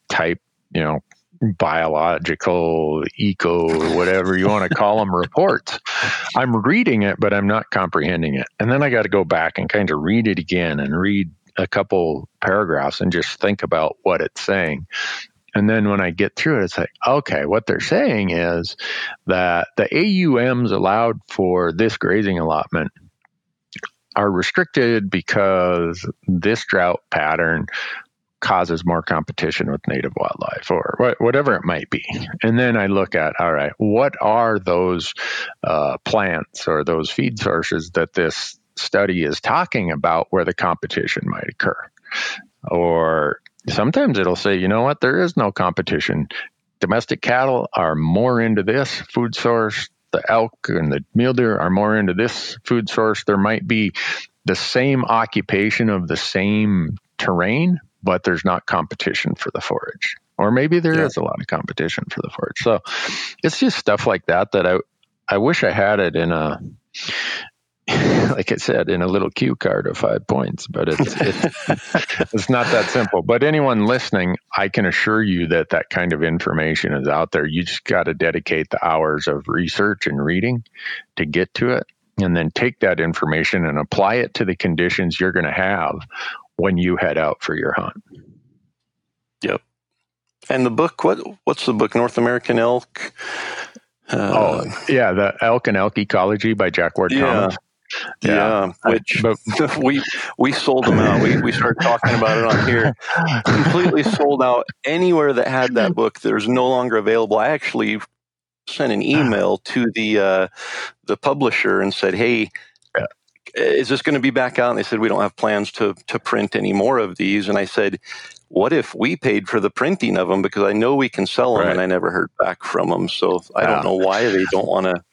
type, you know, biological, eco, whatever you want to call them, reports, I'm reading it, but I'm not comprehending it. And then I got to go back and kind of read it again and read a couple paragraphs and just think about what it's saying. And then when I get through it, it's like, okay, what they're saying is that the AUMs allowed for this grazing allotment are restricted because this drought pattern causes more competition with native wildlife or whatever it might be. And then I look at, all right, what are those uh, plants or those feed sources that this study is talking about where the competition might occur? Or sometimes it'll say, you know what, there is no competition. Domestic cattle are more into this food source. The elk and the mule deer are more into this food source. There might be the same occupation of the same terrain, but there's not competition for the forage. Or maybe there yeah. is a lot of competition for the forage. So it's just stuff like that that I I wish I had it in a like I said, in a little cue card of five points, but it's, it's, it's not that simple. But anyone listening, I can assure you that that kind of information is out there. You just got to dedicate the hours of research and reading to get to it, and then take that information and apply it to the conditions you're going to have when you head out for your hunt. Yep. And the book, what what's the book? North American Elk. Uh, oh yeah, the Elk and Elk Ecology by Jack Ward yeah. Thomas. Yeah, yeah which but, we we sold them out. We we started talking about it on here. Completely sold out anywhere that had that book. There's no longer available. I actually sent an email to the uh, the publisher and said, "Hey, is this going to be back out?" And they said, "We don't have plans to to print any more of these." And I said, "What if we paid for the printing of them? Because I know we can sell them." Right. And I never heard back from them, so I don't know why they don't want to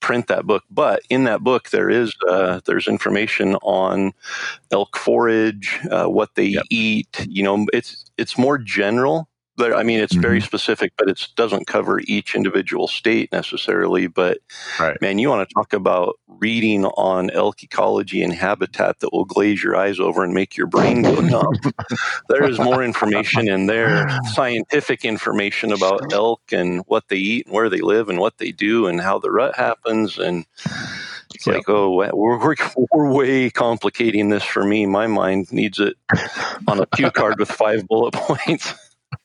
print that book. But in that book, there is uh, there's information on elk forage, uh, what they yep. eat. You know, it's it's more general I mean, it's mm-hmm. very specific, but it doesn't cover each individual state necessarily. But right. man, you want to talk about reading on elk ecology and habitat that will glaze your eyes over and make your brain go numb. there is more information in there, scientific information about elk and what they eat and where they live and what they do and how the rut happens and. It's yep. like, oh, we're, we're, we're way complicating this for me. My mind needs it on a cue card with five bullet points.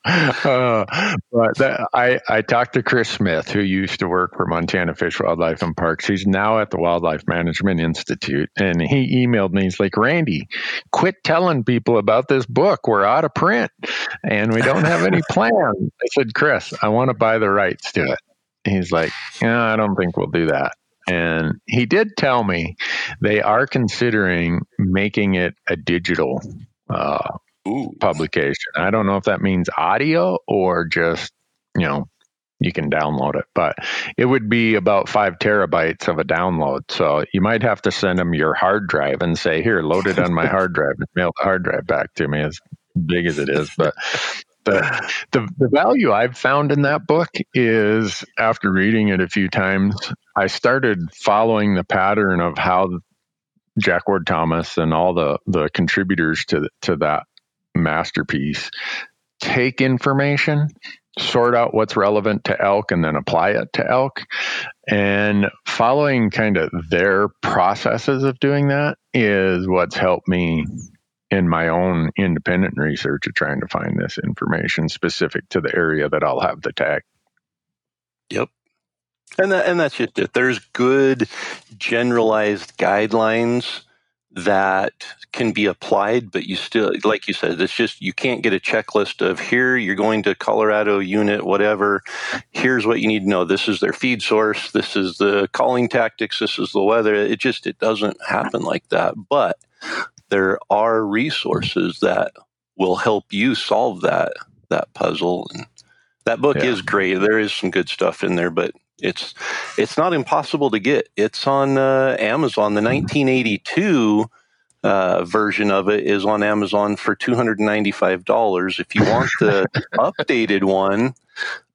Uh, but that, I, I talked to Chris Smith, who used to work for Montana Fish, Wildlife, and Parks. He's now at the Wildlife Management Institute. And he emailed me. He's like, Randy, quit telling people about this book. We're out of print and we don't have any plans. I said, Chris, I want to buy the rights to it. He's like, yeah, I don't think we'll do that. And he did tell me they are considering making it a digital uh, Ooh. publication. I don't know if that means audio or just, you know, you can download it, but it would be about five terabytes of a download. So you might have to send them your hard drive and say, here, load it on my hard drive and mail the hard drive back to me as big as it is. But the, the, the value I've found in that book is after reading it a few times, I started following the pattern of how Jack Ward Thomas and all the, the contributors to, to that masterpiece take information sort out what's relevant to elk and then apply it to elk. And following kind of their processes of doing that is what's helped me in my own independent research of trying to find this information specific to the area that I'll have the tag. Yep. And that, and that's just it. There's good generalized guidelines that can be applied, but you still, like you said, it's just you can't get a checklist of here you're going to Colorado unit, whatever. Here's what you need to know. This is their feed source. This is the calling tactics. This is the weather. It just it doesn't happen like that. But there are resources that will help you solve that that puzzle. And that book yeah. is great. There is some good stuff in there, but it's it's not impossible to get. It's on uh, Amazon. The 1982 uh, version of it is on Amazon for $295. If you want the updated one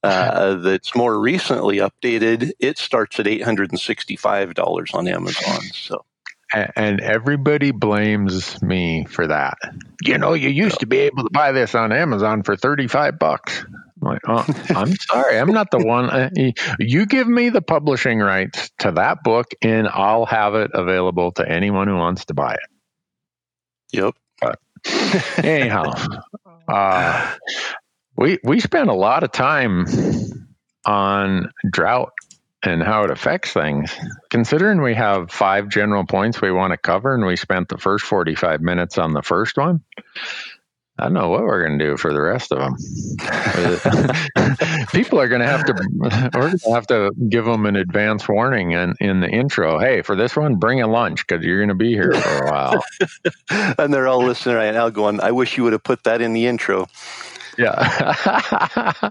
uh, that's more recently updated, it starts at $865 on Amazon. So and everybody blames me for that. You know, you used to be able to buy this on Amazon for 35 bucks. I'm like, oh, I'm sorry, I'm not the one. Uh, you give me the publishing rights to that book, and I'll have it available to anyone who wants to buy it. Yep. But anyhow, uh, we we spent a lot of time on drought and how it affects things. Considering we have five general points we want to cover, and we spent the first 45 minutes on the first one, I don't know what we're going to do for the rest of them. People are going to have to, we're going to have to give them an advance warning in, in the intro. Hey, for this one, bring a lunch because you're going to be here for a while. and they're all listening right now going, I wish you would have put that in the intro. Yeah.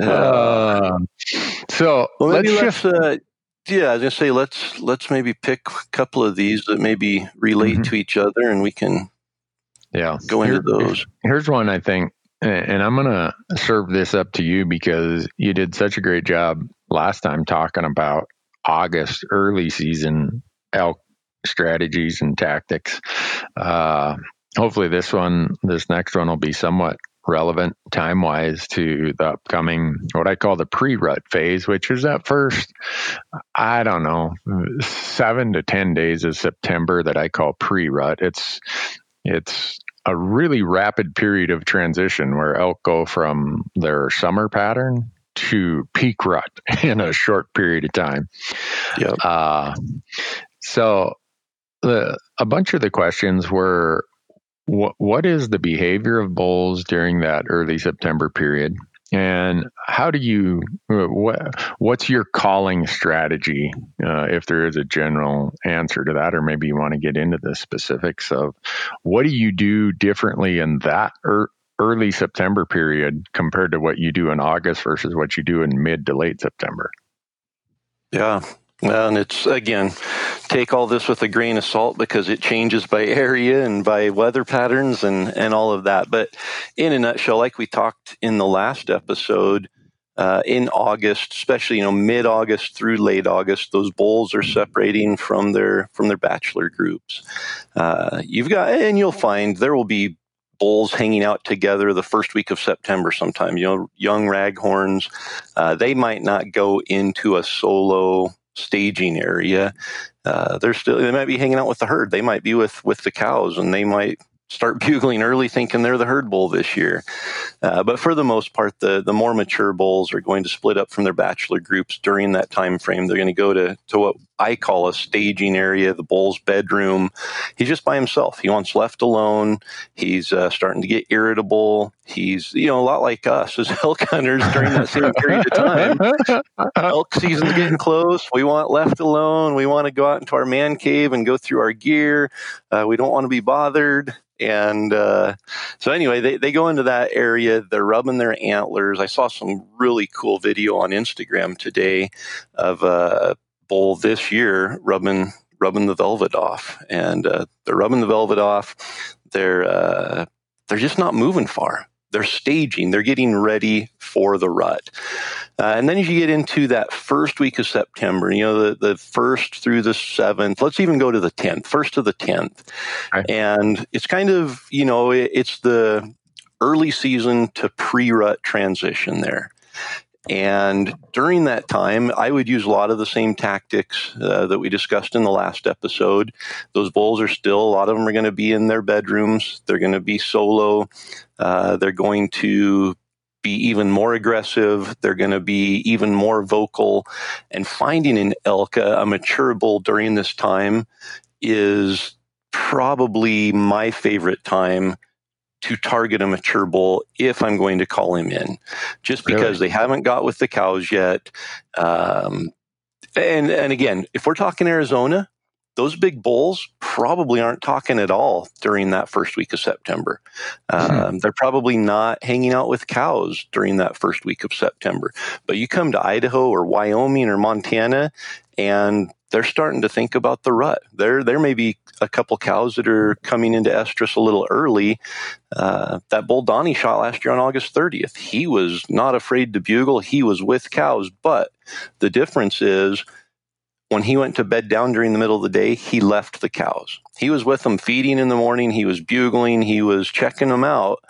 uh, so well, let's, let's uh, yeah, I was gonna say let's let's maybe pick a couple of these that maybe relate mm-hmm. to each other, and we can yeah go into Here, those. Here's one I think, and I'm gonna serve this up to you because you did such a great job last time talking about August early season elk strategies and tactics. Uh, hopefully, this one, this next one, will be somewhat relevant time wise to the upcoming what I call the pre rut phase, which is that first, I don't know, seven to ten days of September that I call pre rut. It's it's a really rapid period of transition where elk go from their summer pattern to peak rut in a short period of time. Yep. Uh, so the, a bunch of the questions were what what is the behavior of bulls during that early September period? And how do you what what's your calling strategy uh, if there is a general answer to that, or maybe you want to get into the specifics of what do you do differently in that er, early September period compared to what you do in August versus what you do in mid to late September? Yeah, and it's again, take all this with a grain of salt because it changes by area and by weather patterns and, and all of that. But in a nutshell, like we talked in the last episode, uh, in August, especially you know mid August through late August, those bulls are separating from their from their bachelor groups. Uh, you've got, and you'll find there will be bulls hanging out together the first week of September sometime. You know, young raghorns, uh, they might not go into a solo staging area, uh, they're still they might be hanging out with the herd. They might be with with the cows, and they might start bugling early, thinking they're the herd bull this year. Uh, but for the most part, the the more mature bulls are going to split up from their bachelor groups during that time frame. They're going to go to to what I call a staging area, the bull's bedroom. He's just by himself. He wants left alone. He's uh, starting to get irritable. He's, you know, a lot like us as elk hunters during that same period of time. elk season's getting close. We want left alone. We want to go out into our man cave and go through our gear. Uh, we don't want to be bothered. And uh, so, anyway, they, they go into that area. They're rubbing their antlers. I saw some really cool video on Instagram today of a bull this year rubbing rubbing the velvet off, and uh, they're rubbing the velvet off. They're uh, they're just not moving far they're staging, they're getting ready for the rut. Uh, and then as you get into that first week of September, you know, the, the first through the seventh, let's even go to the 10th, first to the 10th. Okay. And it's kind of, you know, it, it's the early season to pre rut transition there. And during that time, I would use a lot of the same tactics uh, that we discussed in the last episode. Those bulls are still, a lot of them are going to be in their bedrooms. They're going to be solo. Uh, they're going to be even more aggressive. They're going to be even more vocal. And finding an elk, a mature bull during this time, is probably my favorite time to target a mature bull if I'm going to call him in, just because really? they haven't got with the cows yet. Um, and and again, if we're talking Arizona, those big bulls probably aren't talking at all during that first week of September. Hmm. Um, they're probably not hanging out with cows during that first week of September. But you come to Idaho or Wyoming or Montana, and they're starting to think about the rut. There, there may be a couple cows that are coming into estrus a little early. Uh, that bull Donnie shot last year on August 30th. He was not afraid to bugle. He was with cows, but the difference is when he went to bed down during the middle of the day, he left the cows. He was with them feeding in the morning. He was bugling. He was checking them out.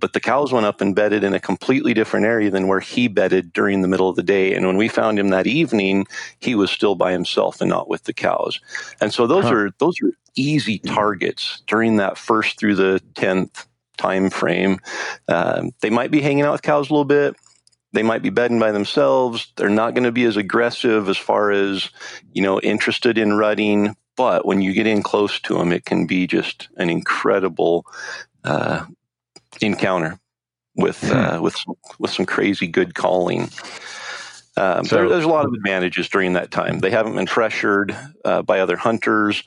But the cows went up and bedded in a completely different area than where he bedded during the middle of the day. And when we found him that evening, he was still by himself and not with the cows. And so those huh. are those are easy targets during that first through the tenth time frame. Um, they might be hanging out with cows a little bit they might be bedding by themselves. They're not going to be as aggressive as far as, you know, interested in rutting. But when you get in close to them, it can be just an incredible uh, encounter with hmm. uh, with some, with some crazy good calling. Um, so, there, there's a lot of advantages during that time. They haven't been pressured uh, by other hunters.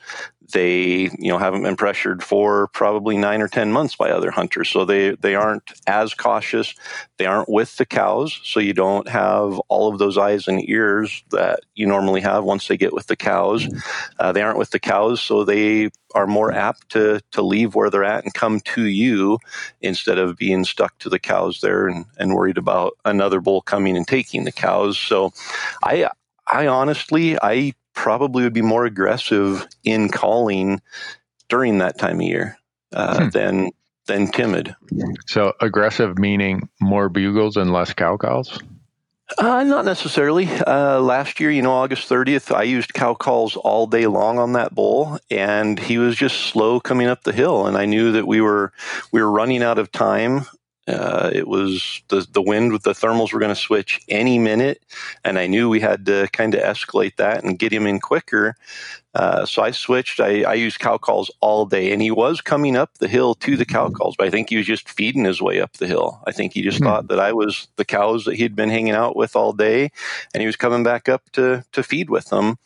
They, you know, haven't been pressured for probably nine or ten months by other hunters, so they they aren't as cautious. They aren't with the cows, so you don't have all of those eyes and ears that you normally have once they get with the cows. Uh, they aren't with the cows, so they are more apt to to leave where they're at and come to you instead of being stuck to the cows there and, and worried about another bull coming and taking the cows. So, I I honestly I probably would be more aggressive in calling during that time of year uh, hmm. than than timid. So aggressive meaning more bugles and less cow calls. Uh, not necessarily. Uh, last year, you know, August 30th, I used cow calls all day long on that bull, and he was just slow coming up the hill. And I knew that we were we were running out of time uh, it was the the wind with the thermals were going to switch any minute, and I knew we had to kind of escalate that and get him in quicker. Uh, so I switched. I, I used cow calls all day, and he was coming up the hill to the cow calls, but I think he was just feeding his way up the hill. I think he just hmm. thought that I was the cows that he'd been hanging out with all day, and he was coming back up to to feed with them.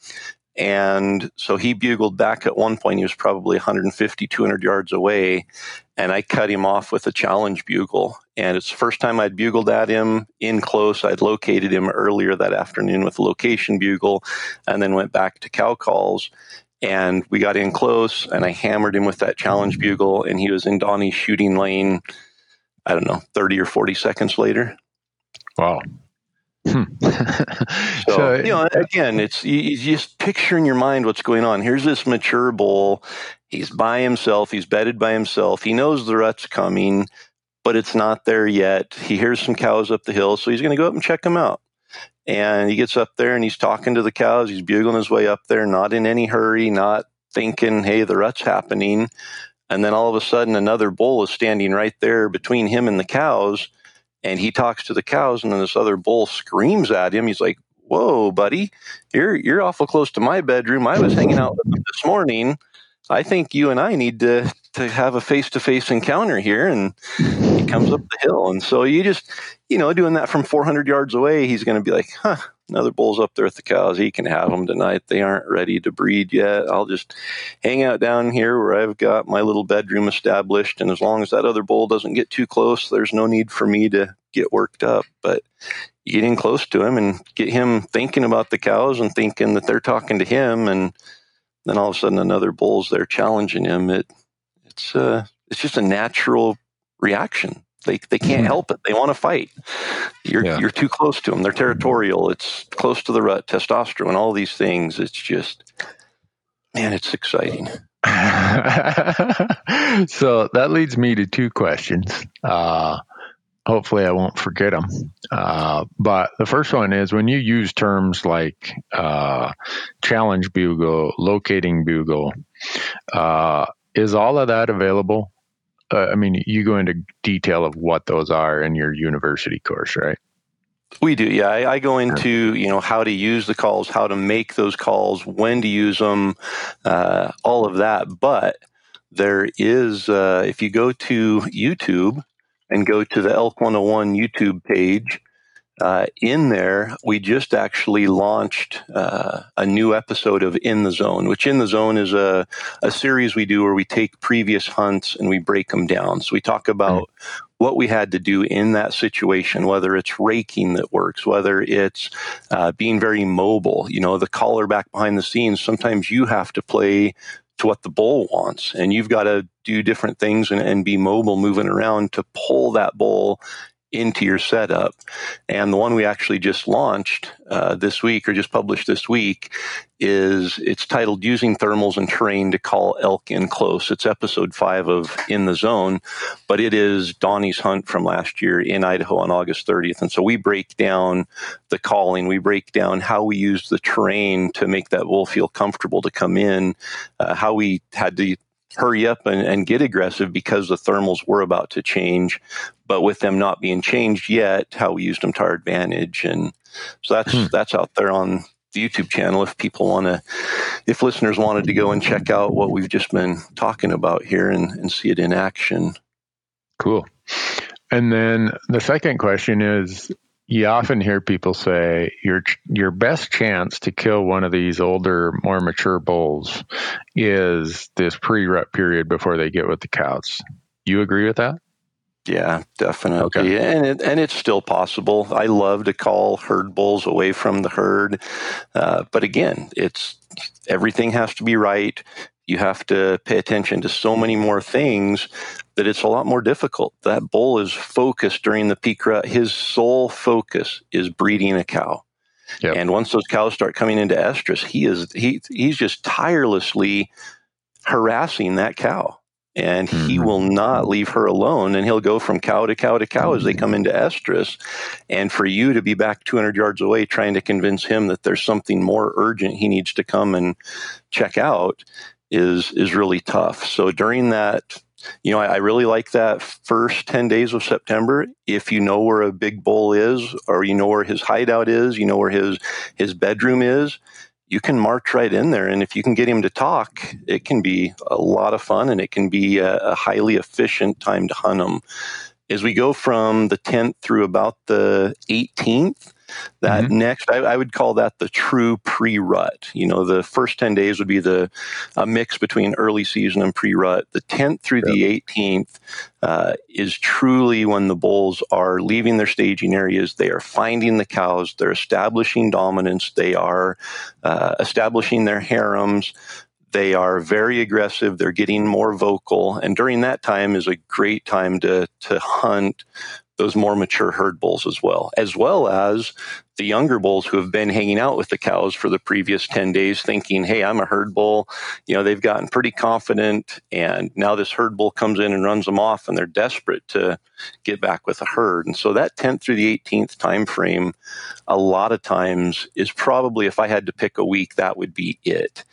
And so he bugled back at one point. He was probably 150, 200 yards away. And I cut him off with a challenge bugle. And it's the first time I'd bugled at him in close. I'd located him earlier that afternoon with a location bugle and then went back to cow calls. And we got in close and I hammered him with that challenge bugle. And he was in Donnie's shooting lane, I don't know, 30 or 40 seconds later. Wow. Hmm. so, so, you know, again, it's you, you, just picture in your mind what's going on. Here's this mature bull. He's by himself. He's bedded by himself. He knows the rut's coming, but it's not there yet. He hears some cows up the hill, so he's going to go up and check them out. And he gets up there and he's talking to the cows. He's bugling his way up there, not in any hurry, not thinking, "Hey, the rut's happening." And then all of a sudden, another bull is standing right there between him and the cows and he talks to the cows and then this other bull screams at him he's like whoa, buddy, you're you're awful close to my bedroom. I was hanging out with them this morning. I think you and I need to to have a face to face encounter here. And he comes up the hill, and so you just you know doing that from 400 yards away, he's going to be like, huh. Another bull's up there with the cows. He can have them tonight. They aren't ready to breed yet. I'll just hang out down here where I've got my little bedroom established. And as long as that other bull doesn't get too close, there's no need for me to get worked up. But getting close to him and get him thinking about the cows and thinking that they're talking to him and then all of a sudden another bull's there challenging him it it's uh it's just a natural reaction they they can't mm-hmm. help it they want to fight you're yeah. you're too close to them they're territorial it's close to the rut testosterone all these things it's just man it's exciting so that leads me to two questions uh hopefully I won't forget them. Uh, but the first one is when you use terms like uh, challenge bugle, locating bugle, uh, is all of that available? Uh, I mean, you go into detail of what those are in your university course, right? We do, yeah. I, I, go into you know how to use the calls, how to make those calls, when to use them, uh, all of that. But there is, uh, if you go to YouTube, and go to the Elk 101 YouTube page. Uh, in there, we just actually launched uh, a new episode of In the Zone, which In the Zone is a, a series we do where we take previous hunts and we break them down. So we talk about mm-hmm. what we had to do in that situation, whether it's raking that works, whether it's uh, being very mobile, you know, the caller back behind the scenes. Sometimes you have to play to what the bull wants. And you've got to do different things and, and be mobile moving around to pull that bull into your setup. And the one we actually just launched uh, this week or just published this week is it's titled Using Thermals and Terrain to Call Elk in Close. It's episode five of In the Zone, but it is Donnie's hunt from last year in Idaho on August 30th. And so we break down the calling, we break down how we use the terrain to make that bull feel comfortable to come in, uh, how we had to hurry up and, and, get aggressive because the thermals were about to change. But with them not being changed yet, how we used them to our advantage. And so that's hmm. that's out there on the YouTube channel if people want to, if listeners wanted to go and check out what we've just been talking about here and, and see it in action. Cool. And then the second question is you often hear people say your your best chance to kill one of these older, more mature bulls is this pre-rut period before they get with the cows. You agree with that? Yeah, definitely. Okay. And it, and it's still possible. I love to call herd bulls away from the herd, uh, but again, it's everything has to be right. You have to pay attention to so many more things that it's a lot more difficult. That bull is focused during the peak rut. His sole focus is breeding a cow. Yep. And once those cows start coming into estrus, he is he he's just tirelessly harassing that cow. And he mm-hmm. will not leave her alone. And he'll go from cow to cow to cow mm-hmm. as they come into estrus. And for you to be back 200 yards away trying to convince him that there's something more urgent he needs to come and check out is is really tough. So during that you know, I, I, really like that first 10 days of September. If you know where a big bull is, or you know where his hideout is, you know where his, his bedroom is, you can march right in there. And if you can get him to talk, it can be a lot of fun and it can be a, a highly efficient time to hunt them. As we go from the 10th through about the 18th, that mm-hmm. next, I, I, would call that the true pre-rut. You know, the first ten days would be the a mix between early season and pre-rut. The tenth through yep. the eighteenth uh, is truly when the bulls are leaving their staging areas. They are finding the cows. They're establishing dominance. They are uh, establishing their harems. They are very aggressive. They're getting more vocal, and during that time is a great time to to hunt those more mature herd bulls as well, as well as the younger bulls who have been hanging out with the cows for the previous 10 days thinking, hey, I'm a herd bull. You know, they've gotten pretty confident. And now this herd bull comes in and runs them off and they're desperate to get back with the herd. And so that 10th through the 18th time frame, a lot of times is probably, if I had to pick a week, that would be it.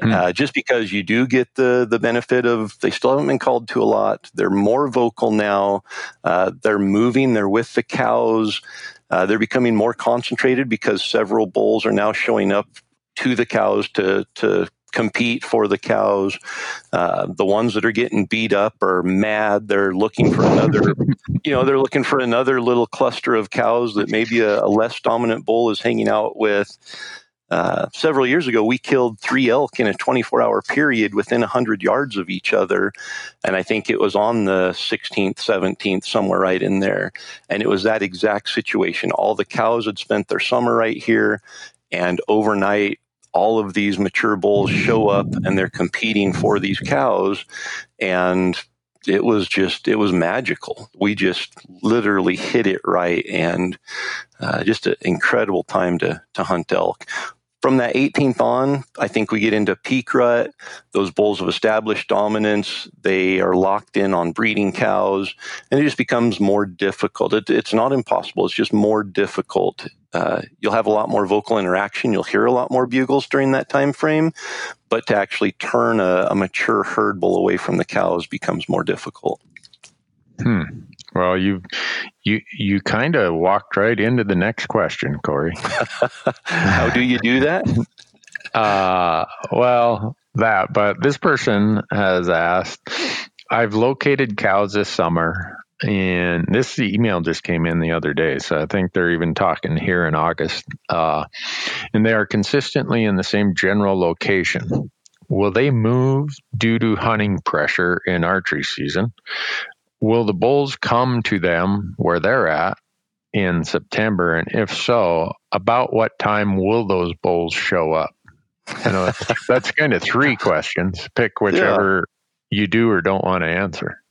Hmm. Uh, just because you do get the the benefit of they still haven't been called to a lot. They're more vocal now. Uh, they're moving. They're with the cows. Uh, they're becoming more concentrated because several bulls are now showing up to the cows to to compete for the cows. Uh, the ones that are getting beat up are mad. They're looking for another, you know, they're looking for another little cluster of cows that maybe a, a less dominant bull is hanging out with. Uh, several years ago, we killed three elk in a 24 hour period within 100 yards of each other. And I think it was on the 16th, 17th, somewhere right in there. And it was that exact situation. All the cows had spent their summer right here. And overnight, all of these mature bulls show up and they're competing for these cows. And it was just it was magical we just literally hit it right and uh, just an incredible time to to hunt elk from that 18th on, I think we get into peak rut. Those bulls have established dominance. They are locked in on breeding cows, and it just becomes more difficult. It, it's not impossible. It's just more difficult. Uh, you'll have a lot more vocal interaction. You'll hear a lot more bugles during that time frame, but to actually turn a, a mature herd bull away from the cows becomes more difficult. Hmm. Well, you you you kind of walked right into the next question, Corey. How do you do that? Uh, well, that. But this person has asked. I've located cows this summer, and this email just came in the other day, so I think they're even talking here in August. Uh, and they are consistently in the same general location. Will they move due to hunting pressure in archery season? Will the Bulls come to them where they're at in September? And if so, about what time will those Bulls show up? You know, that's kind of three questions. Pick whichever yeah. you do or don't want to answer.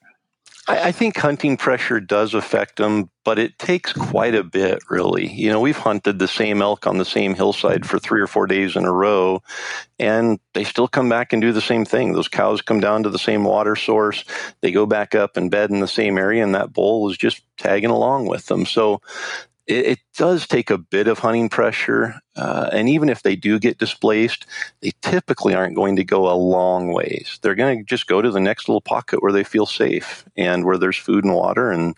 I, I, think hunting pressure does affect them, but it takes quite a bit, really. You know, we've hunted the same elk on the same hillside for three or four days in a row, and they still come back and do the same thing. Those cows come down to the same water source, they go back up and bed in the same area, and that bull is just tagging along with them. So it, it does take a bit of hunting pressure. Uh, and even if they do get displaced, they typically aren't going to go a long ways. They're going to just go to the next little pocket where they feel safe and where there's food and water. And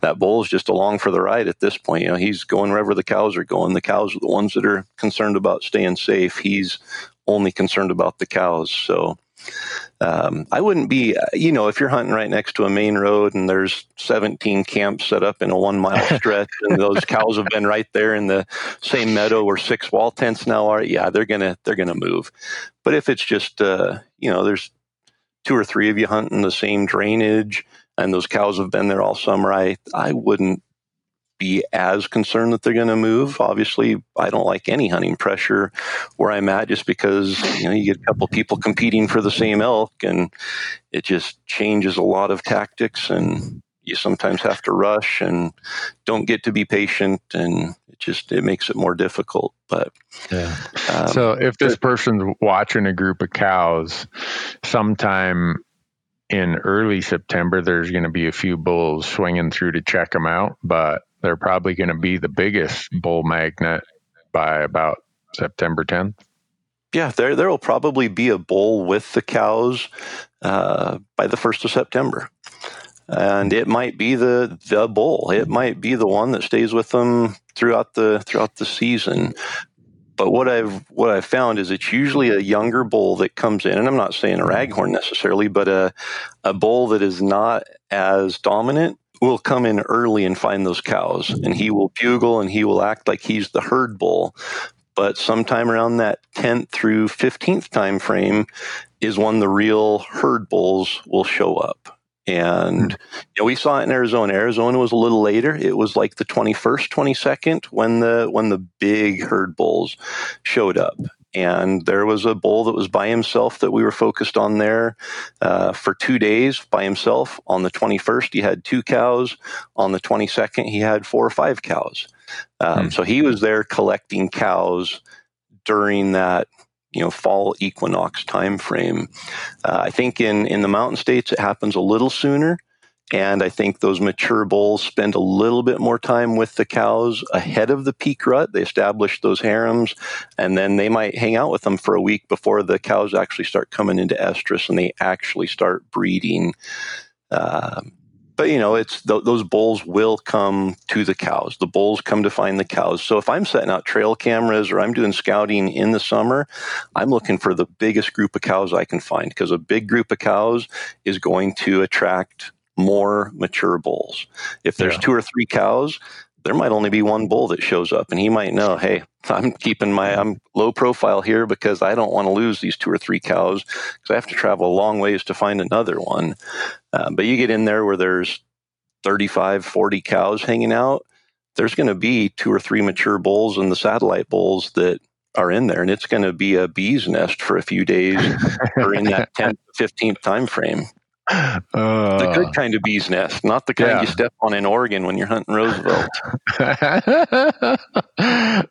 that bull is just along for the ride at this point. You know, he's going wherever the cows are going. The cows are the ones that are concerned about staying safe. He's only concerned about the cows. So um, I wouldn't be, uh, you know, if you're hunting right next to a main road and there's 17 camps set up in a one mile stretch and those cows have been right there in the same meadow where six wall tents now are, yeah, they're gonna they're gonna move. But if it's just, uh, you know, there's two or three of you hunting the same drainage and those cows have been there all summer, I I wouldn't be as concerned that they're going to move. Obviously, I don't like any hunting pressure where I'm at just because you know you get a couple people competing for the same elk and it just changes a lot of tactics and you sometimes have to rush and don't get to be patient and it just it makes it more difficult but yeah um, so if this person's watching a group of cows sometime in early September, there's going to be a few bulls swinging through to check them out, but they're probably going to be the biggest bull magnet by about September 10th. Yeah, there there will probably be a bull with the cows uh, by the first of September, and it might be the the bull. It might be the one that stays with them throughout the throughout the season. But what I've what I've found is it's usually a younger bull that comes in, and I'm not saying a raghorn necessarily, but a a bull that is not as dominant will come in early and find those cows and he will bugle and he will act like he's the herd bull but sometime around that 10th through 15th time frame is when the real herd bulls will show up and hmm. you know, we saw it in Arizona. Arizona was a little later. It was like the 21st, 22nd when the when the big herd bulls showed up and there was a bull that was by himself that we were focused on there uh, for two days by himself. On the 21st, he had two cows. On the 22nd, he had four or five cows. Um, hmm. So he was there collecting cows during that you know fall equinox time frame. Uh, I think in in the mountain states it happens a little sooner. And I think those mature bulls spend a little bit more time with the cows ahead of the peak rut. They establish those harems, and then they might hang out with them for a week before the cows actually start coming into estrus and they actually start breeding. Um, but you know, it's th- those bulls will come to the cows. The bulls come to find the cows. So if I'm setting out trail cameras or I'm doing scouting in the summer, I'm looking for the biggest group of cows I can find because a big group of cows is going to attract more mature bulls. If there's yeah. two or three cows, there might only be one bull that shows up and he might know, hey, I'm keeping my I'm low profile here because I don't want to lose these two or three cows because I have to travel a long ways to find another one. Uh, but you get in there where there's 35, 40 cows hanging out, there's going to be two or three mature bulls and the satellite bulls that are in there and it's going to be a bee's nest for a few days during that 10 15th time frame uh, the good kind of bee's nest, not the kind yeah. you step on in Oregon when you're hunting Roosevelt.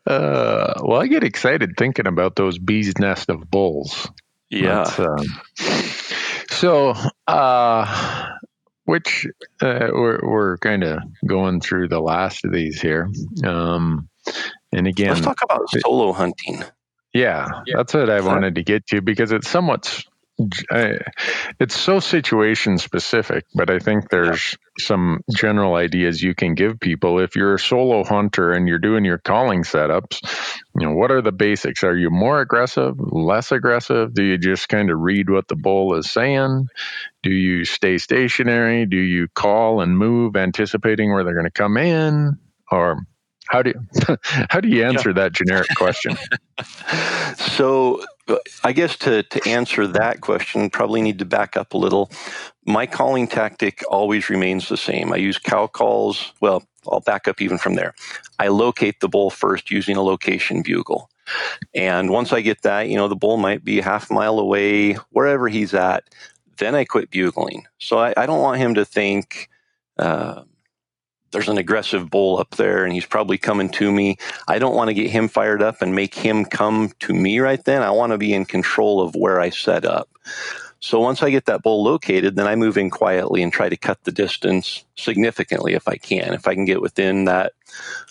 uh, well, I get excited thinking about those bee's nest of bulls. Yeah. Um, so, uh, which uh, we're, we're kind of going through the last of these here. Um, and again, let's talk about solo hunting. Yeah, yeah, that's what I wanted to get to because it's somewhat I, it's so situation specific, but I think there's yeah. some general ideas you can give people. If you're a solo hunter and you're doing your calling setups, you know, what are the basics? Are you more aggressive, less aggressive? Do you just kind of read what the bull is saying? Do you stay stationary? Do you call and move anticipating where they're going to come in? Or how do you, how do you answer yeah. that generic question? so I guess to, to answer that question, probably need to back up a little. My calling tactic always remains the same. I use cow calls. Well, I'll back up even from there. I locate the bull first using a location bugle. And once I get that, you know, the bull might be half mile away, wherever he's at, then I quit bugling. So I, I don't want him to think, uh, there's an aggressive bull up there and he's probably coming to me. I don't want to get him fired up and make him come to me right then. I want to be in control of where I set up. So once I get that bull located, then I move in quietly and try to cut the distance significantly if I can. If I can get within that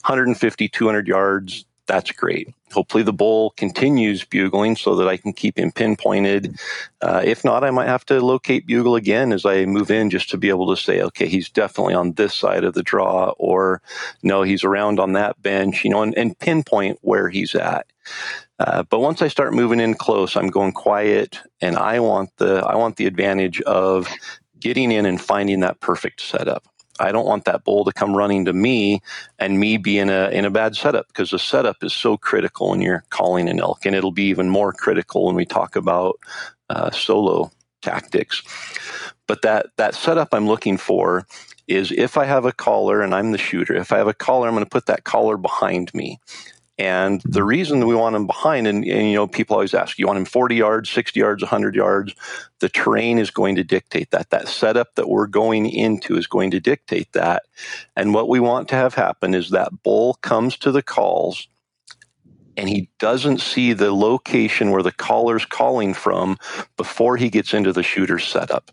150, 200 yards, that's great. Hopefully, the bull continues bugling so that I can keep him pinpointed. Uh, if not, I might have to locate bugle again as I move in just to be able to say, okay, he's definitely on this side of the draw, or no, he's around on that bench, you know, and, and pinpoint where he's at. Uh, but once I start moving in close, I'm going quiet, and I want the I want the advantage of getting in and finding that perfect setup. I don't want that bull to come running to me and me be in a in a bad setup because the setup is so critical when you're calling an elk, and it'll be even more critical when we talk about uh, solo tactics. But that that setup I'm looking for is if I have a caller and I'm the shooter. If I have a caller, I'm going to put that caller behind me. And the reason we want him behind, and, and, you know, people always ask, you want him 40 yards, 60 yards, 100 yards. The terrain is going to dictate that. That setup that we're going into is going to dictate that. And what we want to have happen is that bull comes to the calls and he doesn't see the location where the caller's calling from before he gets into the shooter's setup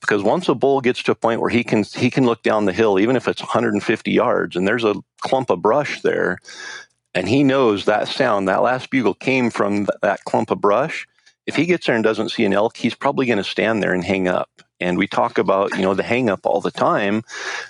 because once a bull gets to a point where he can he can look down the hill even if it's 150 yards and there's a clump of brush there and he knows that sound, that last bugle came from that clump of brush. If he gets there and doesn't see an elk, he's probably going to stand there and hang up. And we talk about, you know, the hang up all the time.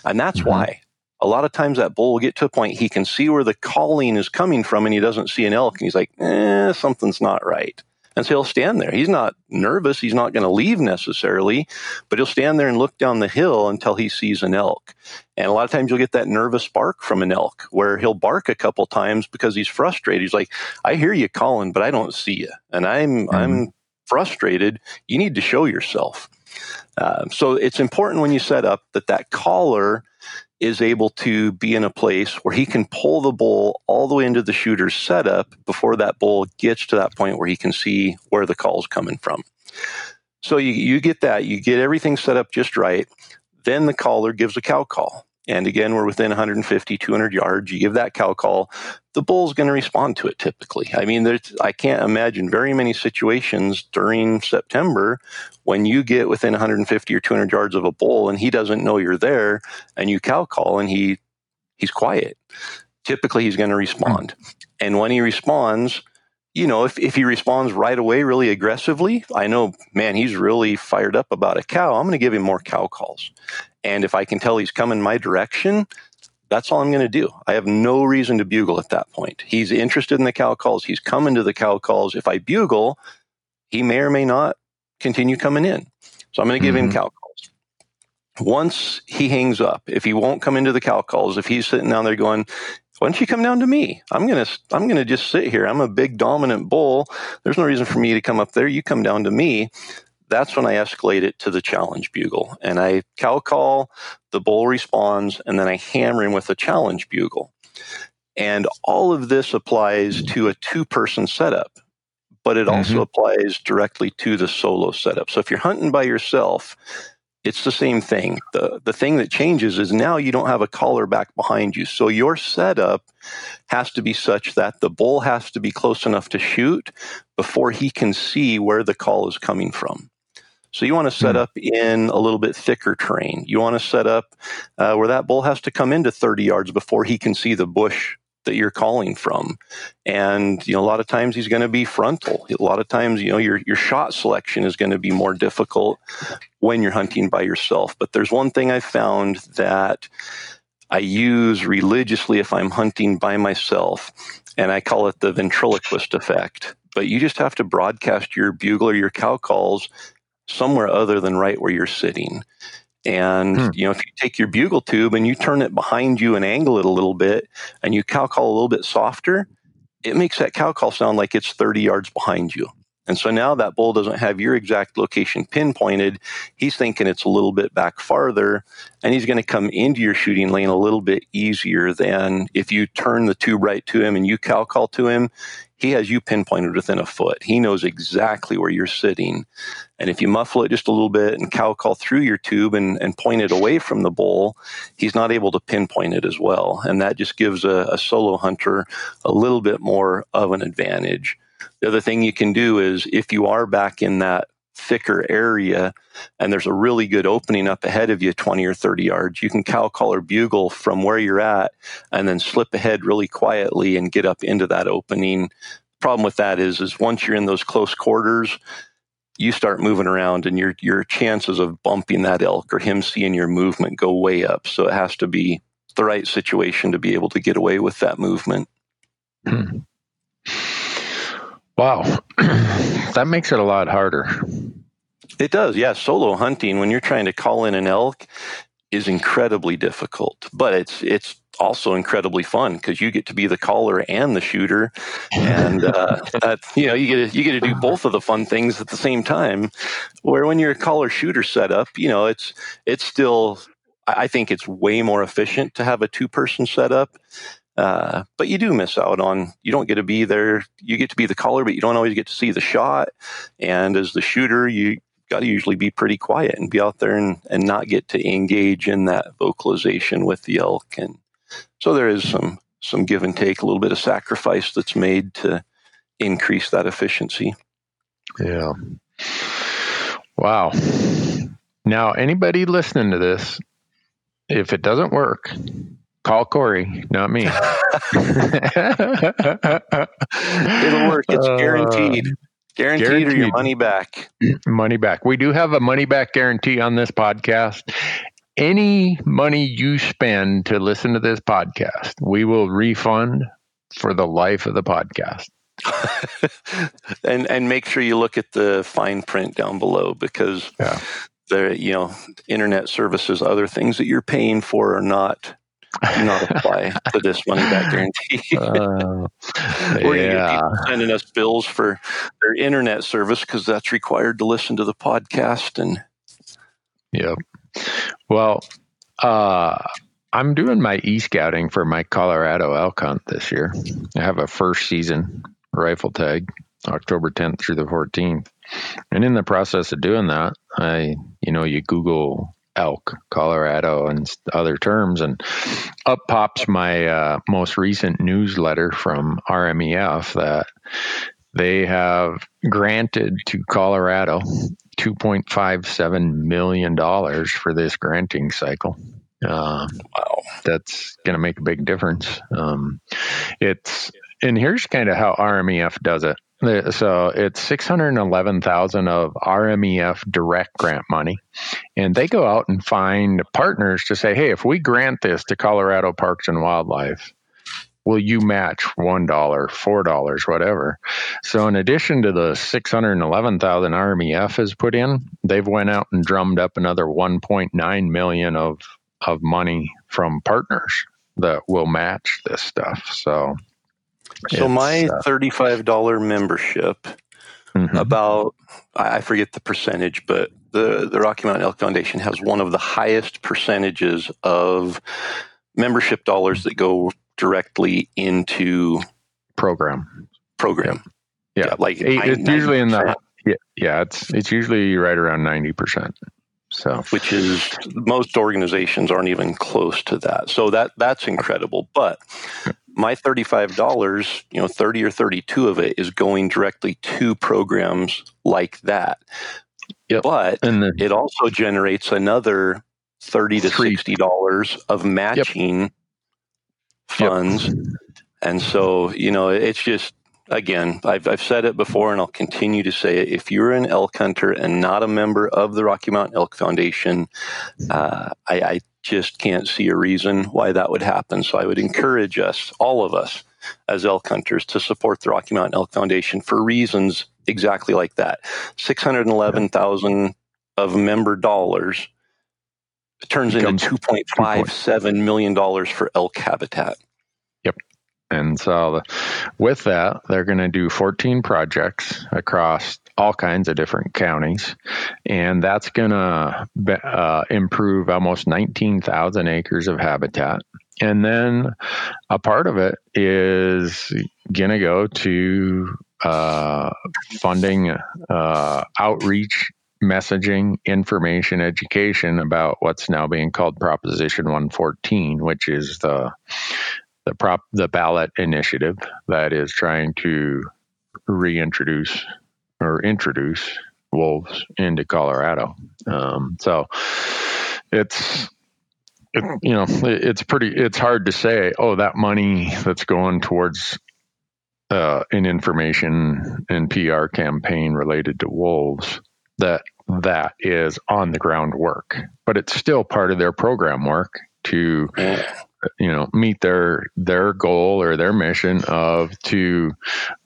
And that's mm-hmm. why a lot of times that bull will get to a point he can see where the calling is coming from and he doesn't see an elk and he's like, eh, something's not right. And so he'll stand there. He's not nervous. He's not going to leave necessarily, but he'll stand there and look down the hill until he sees an elk. And a lot of times you'll get that nervous bark from an elk where he'll bark a couple times because he's frustrated. He's like, I hear you calling, but I don't see you. And I'm, mm-hmm. I'm frustrated. You need to show yourself. Uh, so it's important when you set up that that caller is able to be in a place where he can pull the bull all the way into the shooter's setup before that bull gets to that point where he can see where the call's coming from. So you, you get that, you get everything set up just right. Then the caller gives a cow call. And again, we're within 150, 200 yards, you give that cow call, the bull's going to respond to it typically. I mean, there's, I can't imagine very many situations during September when you get within 150 or 200 yards of a bull and he doesn't know you're there and you cow call and he he's quiet. Typically, he's going to respond. And when he responds, you know, if, if he responds right away really aggressively, I know, man, he's really fired up about a cow. I'm going to give him more cow calls. And if I can tell he's coming my direction, that's all I'm going to do. I have no reason to bugle at that point. He's interested in the cow calls. He's coming to the cow calls. If I bugle, he may or may not continue coming in. So I'm going to give mm-hmm. him cow calls. Once he hangs up, if he won't come into the cow calls, if he's sitting down there going, why don't you come down to me? I'm gonna I'm gonna just sit here. I'm a big dominant bull. There's no reason for me to come up there. You come down to me that's when I escalate it to the challenge bugle. And I cow call, the bull responds, and then I hammer him with a challenge bugle. And all of this applies to a two person setup, but it mm-hmm. also applies directly to the solo setup. So if you're hunting by yourself, it's the same thing. The the thing that changes is now you don't have a caller back behind you. So your setup has to be such that the bull has to be close enough to shoot before he can see where the call is coming from. So you want to set hmm. up in a little bit thicker terrain. You want to set up uh, where that bull has to come into 30 yards before he can see the bush that you're calling from. And you know, a lot of times he's going to be frontal. A lot of times, you know, your your shot selection is going to be more difficult when you're hunting by yourself. But there's one thing I found that I use religiously if I'm hunting by myself, and I call it the ventriloquist effect. But you just have to broadcast your bugle or your cow calls somewhere other than right where you're sitting. And hmm. you know, if you take your bugle tube and you turn it behind you and angle it a little bit, and you cow call a little bit softer, it makes that cow call sound like it's 30 yards behind you. And so now that bull doesn't have your exact location pinpointed. He's thinking it's a little bit back farther, and he's going to come into your shooting lane a little bit easier than if you turn the tube right to him and you cow call to him he has you pinpointed within a foot. He knows exactly where you're sitting. And if you muffle it just a little bit and cow call through your tube and, and point it away from the bull, he's not able to pinpoint it as well. And that just gives a, a solo hunter a little bit more of an advantage. The other thing you can do is if you are back in that thicker area and there's a really good opening up ahead of you 20 or 30 yards. You can cow call or bugle from where you're at and then slip ahead really quietly and get up into that opening. Problem with that is is once you're in those close quarters you start moving around and your your chances of bumping that elk or him seeing your movement go way up. So it has to be the right situation to be able to get away with that movement. Hmm. Wow. that makes it a lot harder. It does, yeah. Solo hunting, when you're trying to call in an elk, is incredibly difficult, but it's it's also incredibly fun because you get to be the caller and the shooter, and uh, that, you know you get to, you get to do both of the fun things at the same time. Where when you're a caller shooter setup, you know it's it's still I think it's way more efficient to have a two person setup uh, but you do miss out on, you don't get to be there. You get to be the caller, but you don't always get to see the shot. And as the shooter, you got to usually be pretty quiet and be out there and, and not get to engage in that vocalization with the elk. And so there is some, some give and take, a little bit of sacrifice that's made to increase that efficiency. Yeah. Wow. Now, anybody listening to this, if it doesn't work, Call Corey, not me. It'll work. It's uh, guaranteed. Guaranteed, guaranteed, or your money back. Money back. We do have a money back guarantee on this podcast. Any money you spend to listen to this podcast, we will refund for the life of the podcast. and and make sure you look at the fine print down below because yeah. the you know internet services, other things that you're paying for are not not apply to this money back guarantee. uh, We're yeah. sending us bills for their internet service because that's required to listen to the podcast. And yep. Well, uh, I'm doing my e scouting for my Colorado elk hunt this year. I have a first season rifle tag, October 10th through the 14th. And in the process of doing that, I, you know, you Google elk, Colorado, and other terms. And up pops my uh, most recent newsletter from RMEF that they have granted to Colorado $2.57 million for this granting cycle. Uh, wow. That's going to make a big difference. Um, it's, and here's kind of how RMEF does it. So it's 611,000 of RMEF direct grant money. And they go out and find partners to say, hey, if we grant this to Colorado Parks and Wildlife, will you match $1, $4, whatever? So in addition to the 611,000 RMEF has put in, they've went out and drummed up another 1.9 million of of money from partners that will match this stuff. So so my uh, $35 membership mm-hmm. about I forget the percentage, but the the Rocky Mountain Elk Foundation has one of the highest percentages of membership dollars that go directly into program program. Yeah, yeah like it's usually in the yeah, yeah, it's it's usually right around ninety percent. So, which is most organizations aren't even close to that. So that that's incredible. But my thirty-five dollars, you know, thirty or thirty-two of it is going directly to programs like that. Yep. But and the, it also generates another thirty to sixty dollars of matching yep. funds. Yep. And so, you know, it's just again, I've, I've said it before and I'll continue to say it. If you're an elk hunter and not a member of the Rocky Mountain Elk Foundation, uh, I, I just can't see a reason why that would happen. So I would encourage us, all of us, as elk hunters, to support the Rocky Mountain Elk Foundation for reasons exactly like that. Six hundred eleven thousand of member dollars turns into two point five seven million dollars for elk habitat. And so, with that, they're going to do 14 projects across all kinds of different counties. And that's going to uh, improve almost 19,000 acres of habitat. And then a part of it is going to go to uh, funding uh, outreach messaging, information, education about what's now being called Proposition 114, which is the the prop the ballot initiative that is trying to reintroduce or introduce wolves into Colorado. Um, so it's it, you know it's pretty it's hard to say oh that money that's going towards uh, an information and PR campaign related to wolves that that is on the ground work but it's still part of their program work to you know meet their their goal or their mission of to